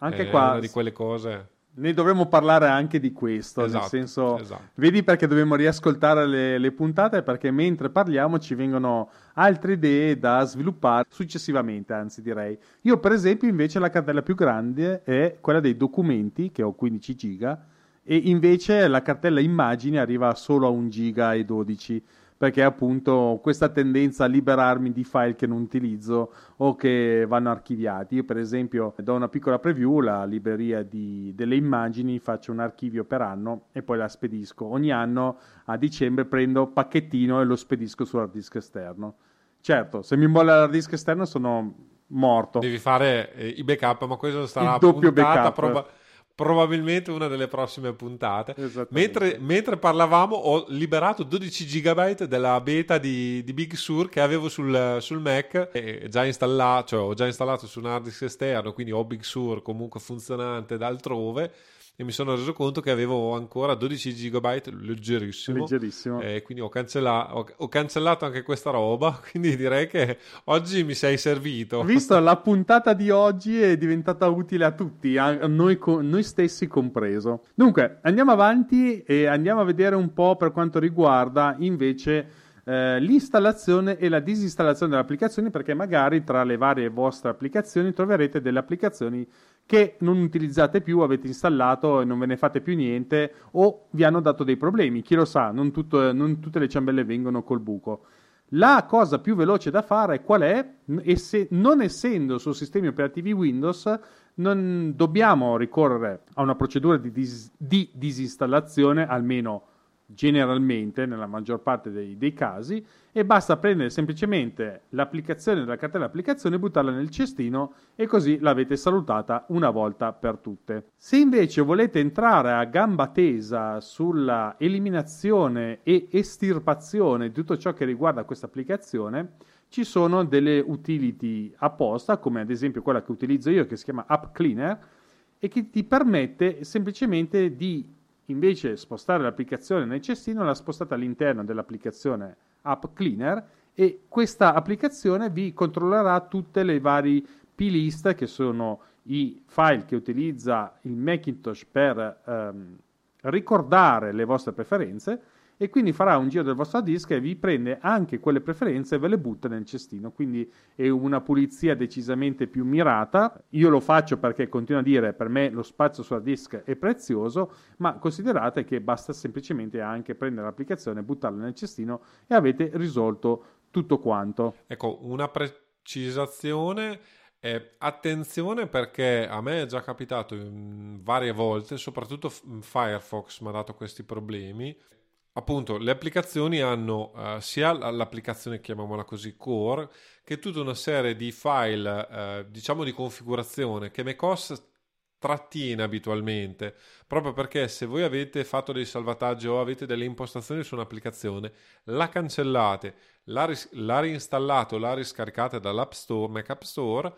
Speaker 4: Anche è qua,
Speaker 2: una di quelle cose...
Speaker 4: Ne dovremmo parlare anche di questo, esatto, nel senso, esatto. vedi perché dobbiamo riascoltare le, le, puntate, perché mentre parliamo ci vengono altre idee da sviluppare successivamente, anzi direi. Io per esempio invece la cartella più grande è quella dei documenti, che ho 15 giga, e invece la cartella immagini arriva solo a 1 giga e 12 perché appunto questa tendenza a liberarmi di file che non utilizzo o che vanno archiviati. Io per esempio do una piccola preview, la libreria di, delle immagini, faccio un archivio per anno e poi la spedisco. Ogni anno a dicembre prendo pacchettino e lo spedisco su hard disk esterno. Certo, se mi molla l'hard disk esterno sono morto.
Speaker 2: Devi fare eh, i backup, ma questo sarà il doppio backup. Proba- probabilmente una delle prossime puntate. Mentre, mentre, parlavamo ho liberato 12 GB della beta di, di, Big Sur che avevo sul, sul Mac, già installato, cioè ho già installato su un hard disk esterno, quindi ho Big Sur comunque funzionante da altrove e mi sono reso conto che avevo ancora 12 GB leggerissimo.
Speaker 4: Leggerissimo.
Speaker 2: E quindi ho, cancella- ho, ho, cancellato anche questa roba. Quindi direi che oggi mi sei servito.
Speaker 4: Visto, la puntata di oggi è diventata utile a tutti, a noi, noi stessi compreso. Dunque, andiamo avanti e andiamo a vedere un po' per quanto riguarda invece. Eh, l'installazione e la disinstallazione delle applicazioni perché magari tra le varie vostre applicazioni troverete delle applicazioni che non utilizzate più, avete installato e non ve ne fate più niente o vi hanno dato dei problemi. Chi lo sa, non, tutto, non tutte le ciambelle vengono col buco. La cosa più veloce da fare qual è? Esse, non essendo su sistemi operativi Windows, non dobbiamo ricorrere a una procedura di, dis, di disinstallazione, almeno generalmente nella maggior parte dei, dei, casi e basta prendere semplicemente l'applicazione della cartella applicazione, buttarla nel cestino e così l'avete salutata una volta per tutte. Se invece volete entrare a gamba tesa sulla eliminazione e estirpazione di tutto ciò che riguarda questa applicazione, ci sono delle utility apposta, come ad esempio quella che utilizzo io che si chiama App Cleaner e che ti permette semplicemente di invece spostare l'applicazione nel cestino, la spostate all'interno dell'applicazione App Cleaner e questa applicazione vi controllerà tutte le varie plist che sono i file che utilizza il Macintosh per ehm, ricordare le vostre preferenze e quindi farà un giro del vostro disk e vi prende anche quelle preferenze e ve le butta nel cestino. Quindi è una pulizia decisamente più mirata. Io lo faccio perché continuo a dire per me lo spazio su hard disk è prezioso, ma considerate che basta semplicemente anche prendere l'applicazione, buttarla nel cestino e avete risolto tutto quanto.
Speaker 2: Ecco, una precisazione. Eh, attenzione perché a me è già capitato varie volte, soprattutto Firefox mi ha dato questi problemi appunto le applicazioni hanno uh, sia l'applicazione chiamiamola così core che tutta una serie di file uh, diciamo di configurazione che macOS trattiene abitualmente proprio perché se voi avete fatto dei salvataggi o avete delle impostazioni su un'applicazione la cancellate la, ris- la reinstallate o la riscaricate dall'app store Mac App Store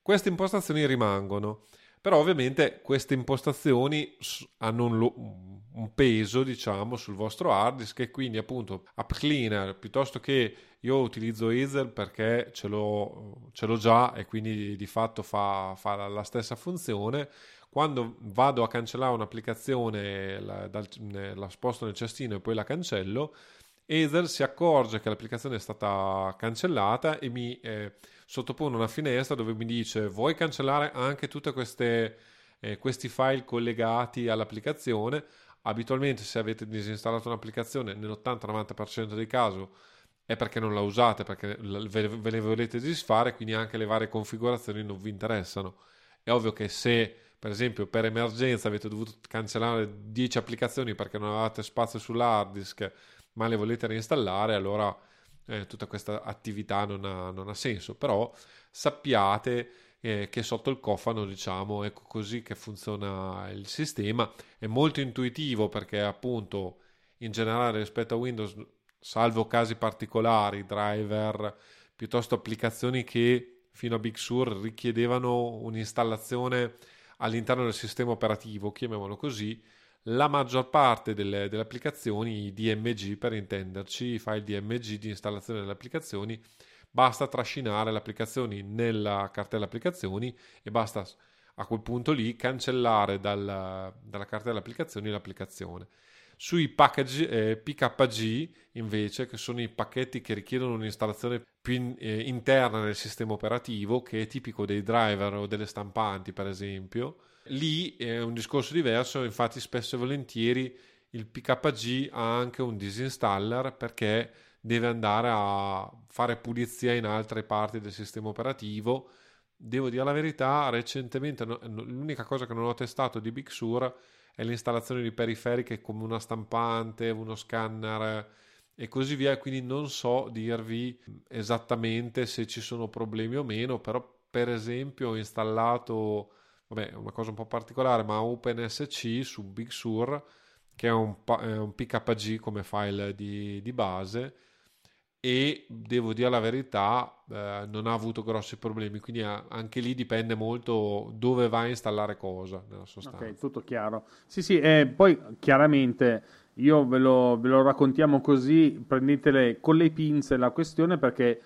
Speaker 2: queste impostazioni rimangono però ovviamente queste impostazioni hanno un, lo- un, peso, diciamo, sul vostro hard disk e quindi appunto App Cleaner, piuttosto che io utilizzo Ether perché ce l'ho, ce l'ho già e quindi di fatto fa, fa la stessa funzione, quando vado a cancellare un'applicazione, la, dal, la sposto nel cestino e poi la cancello, Ether si accorge che l'applicazione è stata cancellata e mi eh, sottopone una finestra dove mi dice vuoi cancellare anche tutti eh, questi file collegati all'applicazione. Abitualmente se avete disinstallato un'applicazione nell'80-90% dei casi è perché non la usate, perché ve, le volete disfare, quindi anche le varie configurazioni non vi interessano. È ovvio che se per esempio per emergenza avete dovuto cancellare 10 applicazioni perché non avevate spazio sull'hard disk ma le volete reinstallare allora eh, tutta questa attività non ha, non ha senso, però sappiate eh, che sotto il cofano, diciamo, ecco così che funziona il sistema. È molto intuitivo perché appunto in generale rispetto a Windows, salvo casi particolari, driver, piuttosto applicazioni che fino a Big Sur richiedevano un'installazione all'interno del sistema operativo, chiamiamolo così, la maggior parte delle, delle applicazioni, DMG per intenderci, i file DMG di installazione delle applicazioni, basta trascinare le applicazioni nella cartella applicazioni e basta a quel punto lì cancellare dal, dalla cartella applicazioni l'applicazione. Sui package, eh, PKG invece, che sono i pacchetti che richiedono un'installazione più in, eh, interna nel sistema operativo, che è tipico dei driver o delle stampanti per esempio, Lì è un discorso diverso, infatti spesso e volentieri il PKG ha anche un disinstaller perché deve andare a fare pulizia in altre parti del sistema operativo. Devo dire la verità, recentemente l'unica cosa che non ho testato di Big Sur è l'installazione di periferiche come una stampante, uno scanner e così via, quindi non so dirvi esattamente se ci sono problemi o meno, però per esempio ho installato vabbè, una cosa un po' particolare, ma OpenSC su Big Sur, che è un, è un PKG come file di, di, base, e devo dire la verità, eh, non ha avuto grossi problemi, quindi anche lì dipende molto dove va a installare cosa, nella sostanza.
Speaker 4: Ok, tutto chiaro. Sì, sì, eh, poi chiaramente io ve lo, ve lo raccontiamo così, prendetele con le pinze la questione perché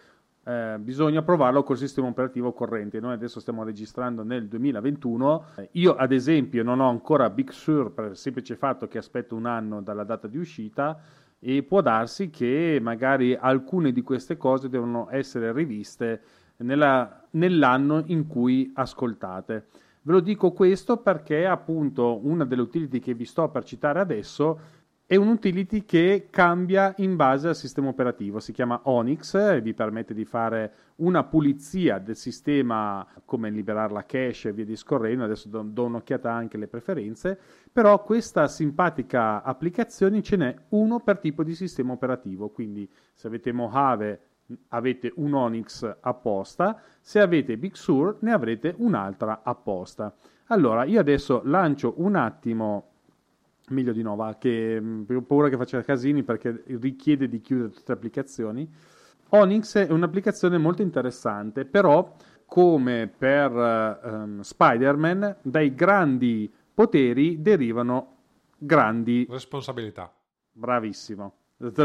Speaker 4: eh, bisogna provarlo col sistema operativo corrente. Noi adesso stiamo registrando nel 2021. Eh, io, ad esempio, non ho ancora Big Sur per il semplice fatto che aspetto un anno dalla data di uscita e può darsi che magari alcune di queste cose devono essere riviste nella, nell'anno in cui ascoltate. Ve lo dico questo perché appunto una delle utility che vi sto per citare adesso è un utility che cambia in base al sistema operativo, si chiama Onyx e vi permette di fare una pulizia del sistema, come liberare la cache e via discorrendo, adesso do, do un'occhiata anche alle preferenze, però questa simpatica applicazione ce n'è uno per tipo di sistema operativo, quindi se avete Mojave avete un Onyx apposta, se avete Big Sur ne avrete un'altra apposta. Allora, io adesso lancio un attimo meglio di no, va, che mh, ho paura che faccia casini perché richiede di chiudere tutte le applicazioni. Onyx è un'applicazione molto interessante, però come per um, Spider-Man, dai grandi poteri derivano grandi
Speaker 2: responsabilità.
Speaker 4: Bravissimo.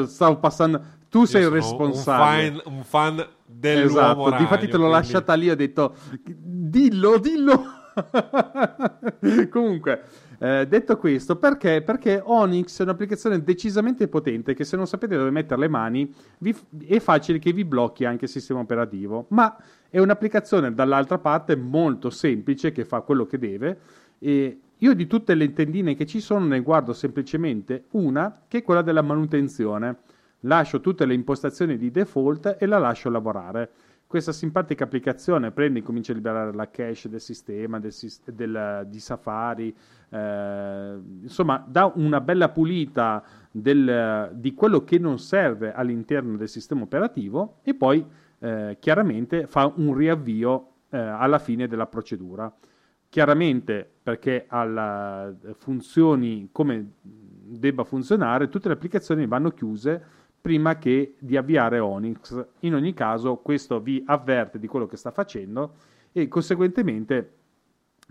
Speaker 4: Stavo passando. Tu Io sei il responsabile.
Speaker 2: Un fan, un fan dell'uomo esatto.
Speaker 4: Difatti te l'ho quindi... lasciata lì. Ho detto, dillo, dillo. Comunque, eh, detto questo, perché? Perché Onyx è un'applicazione decisamente potente che se non sapete dove mettere le mani vi, è facile che vi blocchi anche il sistema operativo, ma è un'applicazione dall'altra parte molto semplice che fa quello che deve e io di tutte le tendine che ci sono ne guardo semplicemente una che è quella della manutenzione. Lascio tutte le impostazioni di default e la lascio lavorare questa simpatica applicazione prende e comincia a liberare la cache del sistema, del, del, di Safari, eh, insomma dà una bella pulita del, di quello che non serve all'interno del sistema operativo e poi eh, chiaramente fa un riavvio eh, alla fine della procedura. Chiaramente perché alla, funzioni come debba funzionare, tutte le applicazioni vanno chiuse prima che di avviare Onyx. In ogni caso, questo vi avverte di quello che sta facendo e conseguentemente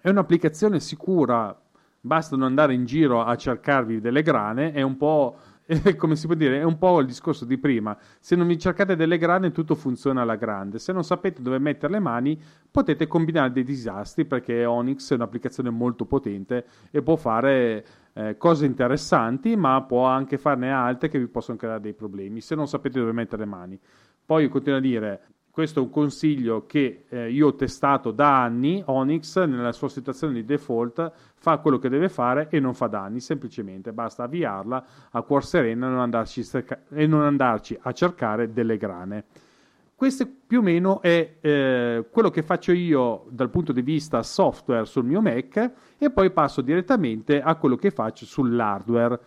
Speaker 4: è un'applicazione sicura. Basta non andare in giro a cercarvi delle grane, è un po' come si può dire, è un po' il discorso di prima. Se non vi cercate delle grane, tutto funziona alla grande. Se non sapete dove mettere le mani, potete combinare dei disastri perché Onyx è un'applicazione molto potente e può fare eh, cose interessanti, ma può anche farne altre che vi possono creare dei problemi se non sapete dove mettere le mani. Poi continuo a dire, questo è un consiglio che eh, io ho testato da anni, Onyx nella sua situazione di default fa quello che deve fare e non fa danni, semplicemente basta avviarla a cuor sereno e non andarci, e non andarci a cercare delle grane. Questo più o meno è eh, quello che faccio io dal punto di vista software sul mio Mac e poi passo direttamente a quello che faccio sull'hardware.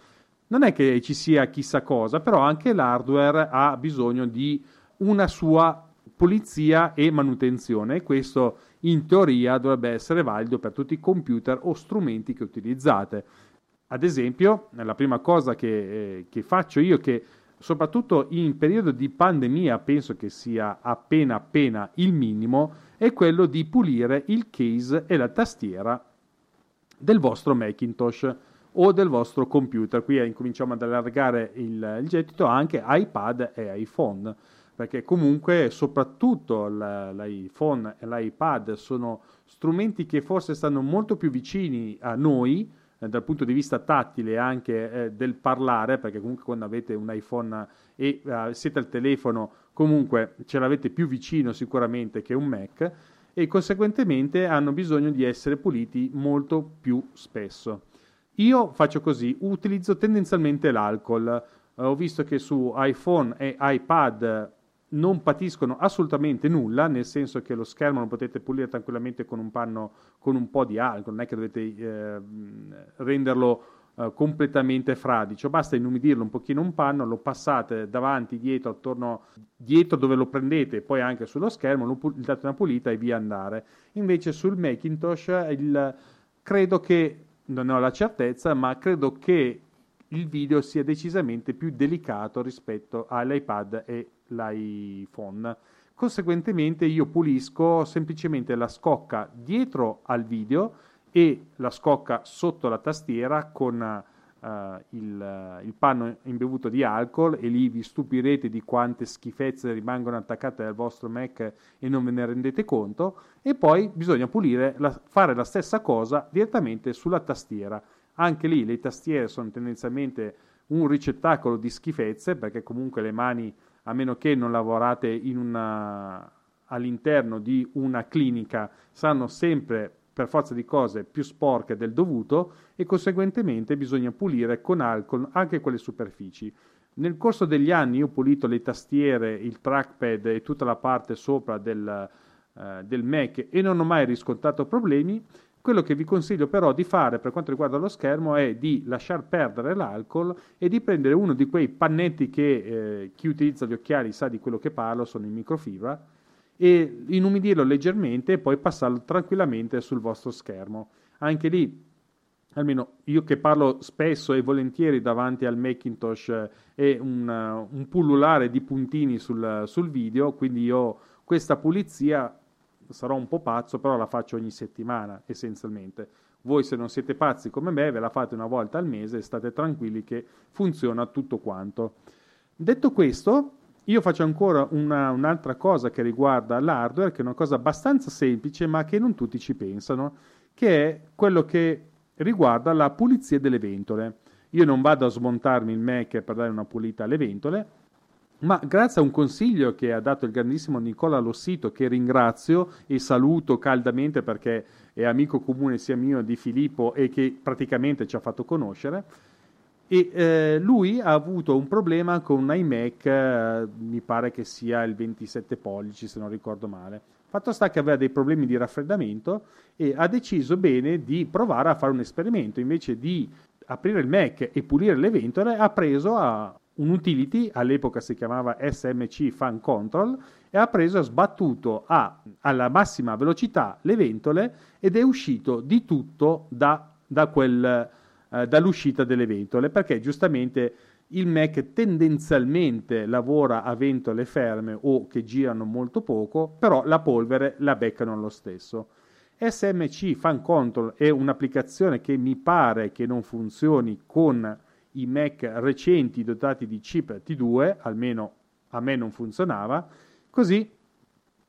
Speaker 4: Non è che ci sia chissà cosa, però anche l'hardware ha bisogno di una sua pulizia e manutenzione e questo in teoria dovrebbe essere valido per tutti i computer o strumenti che utilizzate. Ad esempio, la prima cosa che, eh, che faccio io, che soprattutto in periodo di pandemia penso che sia appena appena il minimo, è quello di pulire il case e la tastiera del vostro Macintosh o del vostro computer. Qui incominciamo ad allargare il, il gettito anche iPad e iPhone, perché comunque soprattutto l'iPhone e l'iPad sono strumenti che forse stanno molto più vicini a noi, eh, dal punto di vista tattile anche eh, del parlare, perché comunque quando avete un iPhone e uh, siete al telefono, comunque ce l'avete più vicino sicuramente che un Mac e conseguentemente hanno bisogno di essere puliti molto più spesso. Io faccio così, utilizzo tendenzialmente l'alcol. Uh, ho visto che su iPhone e iPad non patiscono assolutamente nulla, nel senso che lo schermo lo potete pulire tranquillamente con un panno con un po' di alcol, non è che dovete eh, renderlo eh, completamente fradicio, basta inumidirlo un pochino un panno, lo passate davanti, dietro, attorno, dietro dove lo prendete, poi anche sullo schermo, lo pu- date una pulita e via andare. Invece sul Macintosh il, credo che, non ho la certezza, ma credo che il video sia decisamente più delicato rispetto all'iPad e l'iPhone. Conseguentemente io pulisco semplicemente la scocca dietro al video e la scocca sotto la tastiera con uh, il, il, panno imbevuto di alcol e lì vi stupirete di quante schifezze rimangono attaccate al vostro Mac e non ve ne rendete conto e poi bisogna pulire, la, fare la stessa cosa direttamente sulla tastiera. Anche lì le tastiere sono tendenzialmente un ricettacolo di schifezze perché comunque le mani a meno che non lavorate una, all'interno di una clinica, saranno sempre per forza di cose più sporche del dovuto e conseguentemente bisogna pulire con alcol anche quelle superfici. Nel corso degli anni ho pulito le tastiere, il trackpad e tutta la parte sopra del, eh, del Mac e non ho mai riscontrato problemi. Quello che vi consiglio però di fare per quanto riguarda lo schermo è di lasciar perdere l'alcol e di prendere uno di quei pannetti che eh, chi utilizza gli occhiali sa di quello che parlo, sono in microfibra, e inumidirlo leggermente e poi passarlo tranquillamente sul vostro schermo. Anche lì, almeno io che parlo spesso e volentieri davanti al Macintosh, eh, è un, uh, un pullulare di puntini sul, sul video, quindi io questa pulizia sarò un po' pazzo, però la faccio ogni settimana essenzialmente. Voi se non siete pazzi come me, ve la fate una volta al mese e state tranquilli che funziona tutto quanto. Detto questo, io faccio ancora una, un'altra cosa che riguarda l'hardware, che è una cosa abbastanza semplice, ma che non tutti ci pensano, che è quello che riguarda la pulizia delle ventole. Io non vado a smontarmi il Mac per dare una pulita alle ventole, ma grazie a un consiglio che ha dato il grandissimo Nicola Lossito, che ringrazio e saluto caldamente perché è amico comune sia mio di Filippo e che praticamente ci ha fatto conoscere, e eh, lui ha avuto un problema con un iMac, eh, mi pare che sia il 27 pollici se non ricordo male. Fatto sta che aveva dei problemi di raffreddamento e ha deciso bene di provare a fare un esperimento. Invece di aprire il Mac e pulire le ventole, ha preso a un utility, all'epoca si chiamava SMC Fan Control, e ha preso e sbattuto a, alla massima velocità le ventole ed è uscito di tutto da, da quel eh, dall'uscita delle ventole, perché giustamente il Mac tendenzialmente lavora a ventole ferme o che girano molto poco, però la polvere la beccano lo stesso. SMC Fan Control è un'applicazione che mi pare che non funzioni con i Mac recenti dotati di chip T2, almeno a me non funzionava, così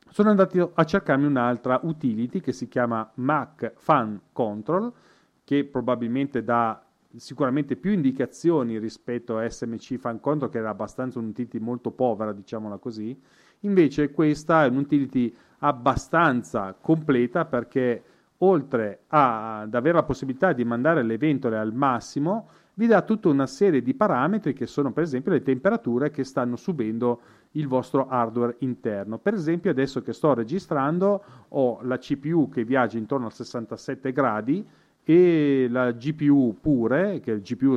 Speaker 4: sono andato a cercarmi un'altra utility che si chiama Mac Fan Control, che probabilmente dà sicuramente più indicazioni rispetto a SMC Fan Control, che era abbastanza un'utility molto povera, diciamola così. Invece questa è un'utility abbastanza completa perché oltre ad avere la possibilità di mandare le ventole al massimo, vi dà tutta una serie di parametri che sono per esempio le temperature che stanno subendo il vostro hardware interno. Per esempio adesso che sto registrando ho la CPU che viaggia intorno a 67 gradi, e la GPU pure, che il GPU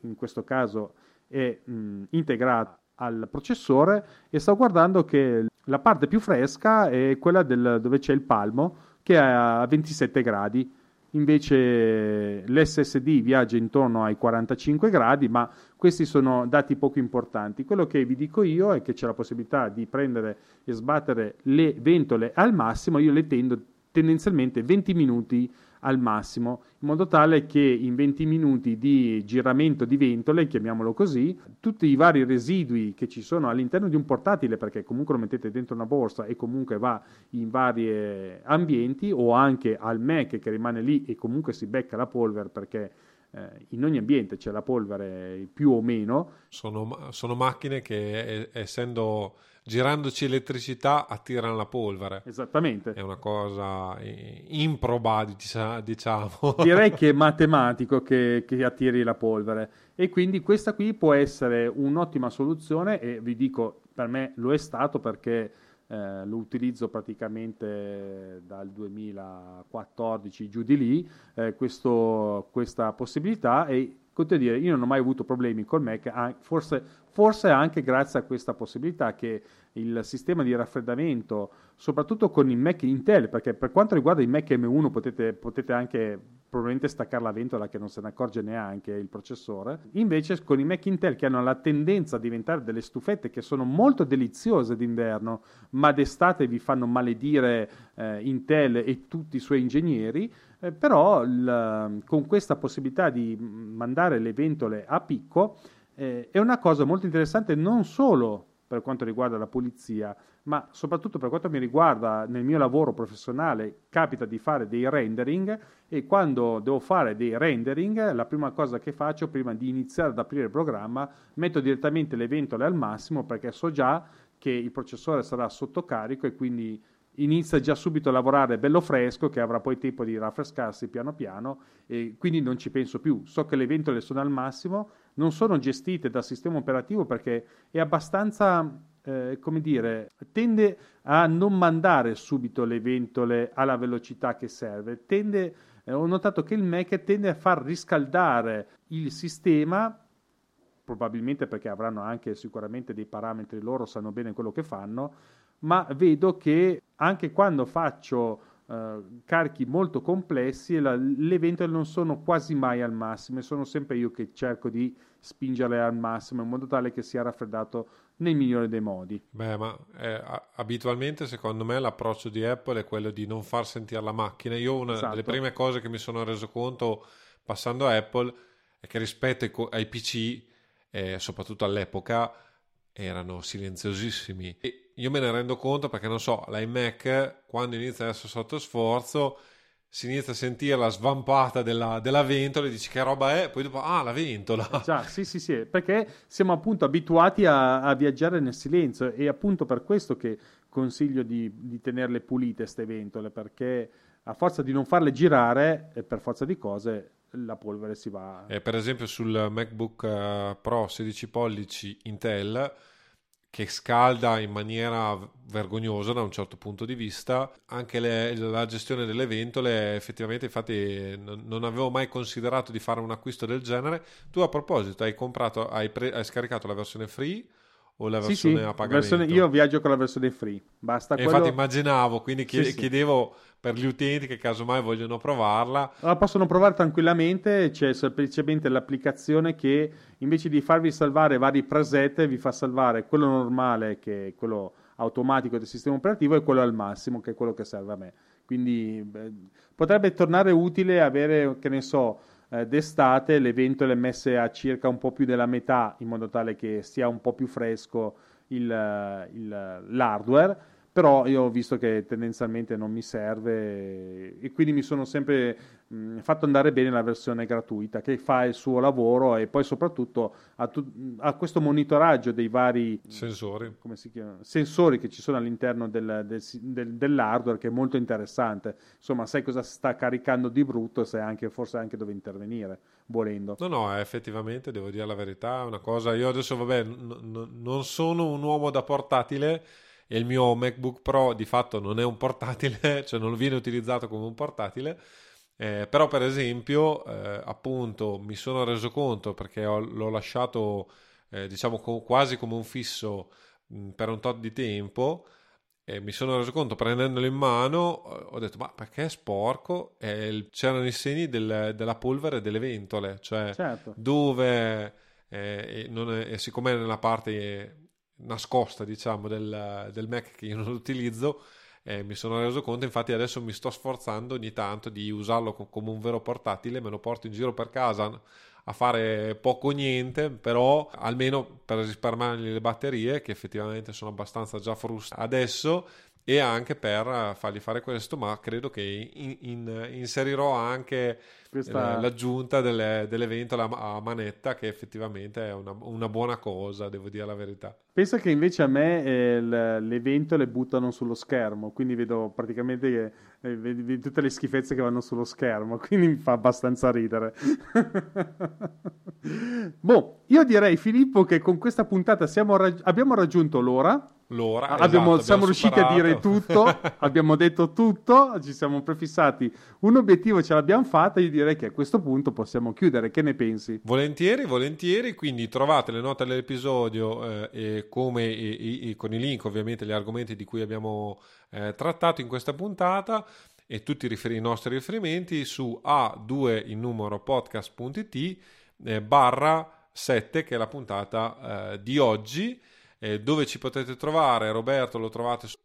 Speaker 4: in questo caso è mh, integrata al processore e sto guardando che la parte più fresca è quella del, dove c'è il palmo che è a 27 gradi invece l'SSD viaggia intorno ai 45 gradi ma questi sono dati poco importanti. Quello che vi dico io è che c'è la possibilità di prendere e sbattere le ventole al massimo. Io le tendo tendenzialmente 20 minuti al massimo, in modo tale che in 20 minuti di giramento di ventole, chiamiamolo così, tutti i vari residui che ci sono all'interno di un portatile, perché comunque lo mettete dentro una borsa e comunque va in vari ambienti, o anche al Mac che rimane lì e comunque si becca la polvere perché eh, in ogni ambiente c'è la polvere più o meno.
Speaker 2: Sono, sono macchine che essendo girandoci elettricità attirano la polvere.
Speaker 4: Esattamente.
Speaker 2: È una cosa improbabile, diciamo.
Speaker 4: Direi che è matematico che, che, attiri la polvere. E quindi questa qui può essere un'ottima soluzione e vi dico, per me lo è stato perché eh, lo utilizzo praticamente dal 2014 giù di lì, eh, questo, questa possibilità e dire, io non ho mai avuto problemi col Mac, forse, forse anche grazie a questa possibilità che il sistema di raffreddamento, soprattutto con i Mac Intel, perché per quanto riguarda i Mac M1 potete, potete anche probabilmente staccare la ventola che non se ne accorge neanche il processore. Invece con i Mac Intel che hanno la tendenza a diventare delle stufette che sono molto deliziose d'inverno, ma d'estate vi fanno maledire eh, Intel e tutti i suoi ingegneri, eh, però il, con questa possibilità di mandare le ventole a picco eh, è una cosa molto interessante non solo per quanto riguarda la pulizia, ma soprattutto per quanto mi riguarda nel mio lavoro professionale capita di fare dei rendering e quando devo fare dei rendering la prima cosa che faccio prima di iniziare ad aprire il programma metto direttamente le ventole al massimo perché so già che il processore sarà sotto carico e quindi inizia già subito a lavorare bello fresco che avrà poi tempo di raffrescarsi piano piano e quindi non ci penso più. So che le ventole sono al massimo, non sono gestite dal sistema operativo perché è abbastanza, eh, come dire, tende a non mandare subito le ventole alla velocità che serve, tende, eh, ho notato che il Mac tende a far riscaldare il sistema probabilmente perché avranno anche sicuramente dei parametri loro, sanno bene quello che fanno, ma vedo che anche quando faccio uh, carichi molto complessi la, le ventole non sono quasi mai al massimo sono sempre io che cerco di spingerle al massimo in modo tale che sia raffreddato nel migliore dei modi.
Speaker 2: Beh, ma eh, abitualmente secondo me l'approccio di Apple è quello di non far sentire la macchina. Io una esatto. delle prime cose che mi sono reso conto passando a Apple è che rispetto ai, ai PC, eh, soprattutto all'epoca, erano silenziosissimi. E io me ne rendo conto perché non so, l'iMac quando inizia a essere sotto sforzo si inizia a sentire la svampata della, della, ventola e dici che roba è, poi dopo, ah, la ventola.
Speaker 4: Già, sì, sì, sì, perché siamo appunto abituati a, a viaggiare nel silenzio e appunto per questo che consiglio di, di tenerle pulite queste ventole, perché a forza di non farle girare, e per forza di cose, la polvere si va...
Speaker 2: Eh, per esempio sul MacBook eh, Pro 16 pollici Intel che scalda in maniera vergognosa da un certo punto di vista. Anche le, la gestione delle ventole, effettivamente, infatti, non, non, avevo mai considerato di fare un acquisto del genere. Tu, a proposito, hai, comprato, hai, pre, hai scaricato la versione free o la versione sì, sì, a pagamento?
Speaker 4: Versione, io viaggio con la versione free. Basta
Speaker 2: quello... Infatti, immaginavo, quindi chied- sì, chiedevo per gli utenti che casomai vogliono provarla.
Speaker 4: La possono provare tranquillamente, c'è semplicemente l'applicazione che invece di farvi salvare vari preset vi fa salvare quello normale che è quello automatico del sistema operativo e quello al massimo che è quello che serve a me. Quindi beh, potrebbe tornare utile avere, che ne so, eh, d'estate le ventole messe a circa un po' più della metà in modo tale che sia un po' più fresco il, il, l'hardware però io ho visto che tendenzialmente non mi serve e quindi mi sono sempre mh, fatto andare bene la versione gratuita che fa il suo lavoro e poi soprattutto ha, tu- ha questo monitoraggio dei vari
Speaker 2: sensori.
Speaker 4: sensori che ci sono all'interno del, del, del, dell'hardware che è molto interessante. Insomma sai cosa sta caricando di brutto e sai anche, forse anche dove intervenire volendo.
Speaker 2: No no effettivamente devo dire la verità una cosa io adesso vabbè n- n- non sono un uomo da portatile e il mio MacBook Pro di fatto non è un portatile, cioè non viene utilizzato come un portatile. Eh, però per esempio eh, appunto mi sono reso conto perché ho, l'ho lasciato eh, diciamo co- quasi come un fisso mh, per un tot di tempo e mi sono reso conto prendendolo in mano ho detto ma perché è sporco e c'erano i segni del, della polvere delle ventole cioè certo. dove eh, è, siccome è nella parte nascosta, diciamo, del, del Mac che io non utilizzo. Eh, mi sono reso conto, infatti adesso mi sto sforzando ogni tanto di usarlo co- come un vero portatile, me lo porto in giro per casa a fare poco o niente, però almeno per risparmiargli le batterie che effettivamente sono abbastanza già fruste adesso e anche per fargli fare questo, ma credo che in, in, inserirò anche Questa... Eh, l'aggiunta delle, dell'evento a manetta, che effettivamente è una, una, buona cosa, devo dire la verità.
Speaker 4: Pensa che invece a me eh, l'evento le buttano sullo schermo, quindi vedo praticamente eh, vedi tutte le schifezze che vanno sullo schermo, quindi mi fa abbastanza ridere. boh, io direi Filippo che con questa puntata rag- abbiamo raggiunto l'ora
Speaker 2: l'ora.
Speaker 4: Abbiamo, esatto, siamo riusciti a dire tutto, abbiamo detto tutto, ci siamo prefissati un obiettivo, ce l'abbiamo fatta. Io direi che a questo punto possiamo chiudere. Che ne pensi?
Speaker 2: Volentieri, volentieri. Quindi trovate le note dell'episodio eh, e come e, e, con i link, ovviamente, gli argomenti di cui abbiamo eh, trattato in questa puntata e tutti i, rifer- i nostri riferimenti su A2 in numero podcast.it eh, barra 7 che è la puntata eh, di oggi eh, dove ci potete trovare, Roberto lo trovate su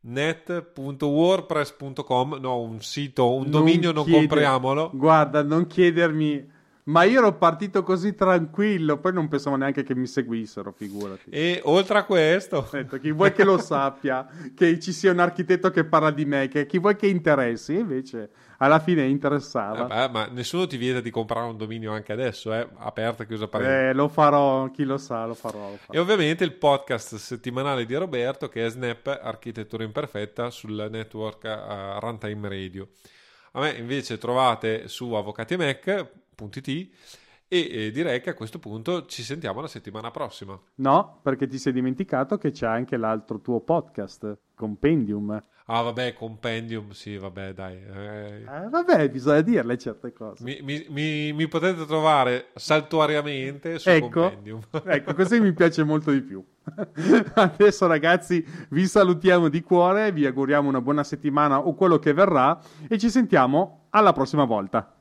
Speaker 2: mach.net.wordpress.com no un sito, un non dominio non chiede, compriamolo
Speaker 4: guarda non chiedermi Ma io ero partito così tranquillo, poi non pensavo neanche che mi seguissero, figurati.
Speaker 2: E oltre a questo,
Speaker 4: Detto, chi vuoi che lo sappia, che ci sia un architetto che parla di me, che chi vuoi che interessi, invece alla fine interessava.
Speaker 2: Eh beh, ma nessuno ti vieta di comprare un dominio anche adesso, eh? aperta e chiusa parentesi.
Speaker 4: Eh, lo farò, chi lo sa, lo farò. Lo farò.
Speaker 2: E ovviamente il podcast settimanale di Roberto che è Snap Architettura Imperfetta sul network uh, Runtime Radio. A me invece trovate su avvocatiemac.it e direi che a questo punto ci sentiamo la settimana prossima.
Speaker 4: No, perché ti sei dimenticato che c'è anche l'altro tuo podcast, Compendium.
Speaker 2: Ah, vabbè, Compendium, sì, vabbè, dai.
Speaker 4: Eh. Eh, vabbè, bisogna dirle certe cose.
Speaker 2: Mi, mi, mi, mi potete trovare saltuariamente su
Speaker 4: ecco,
Speaker 2: Compendium.
Speaker 4: ecco, così mi piace molto di più. Adesso, ragazzi, vi salutiamo di cuore, vi auguriamo una buona settimana o quello che verrà e ci sentiamo alla prossima volta.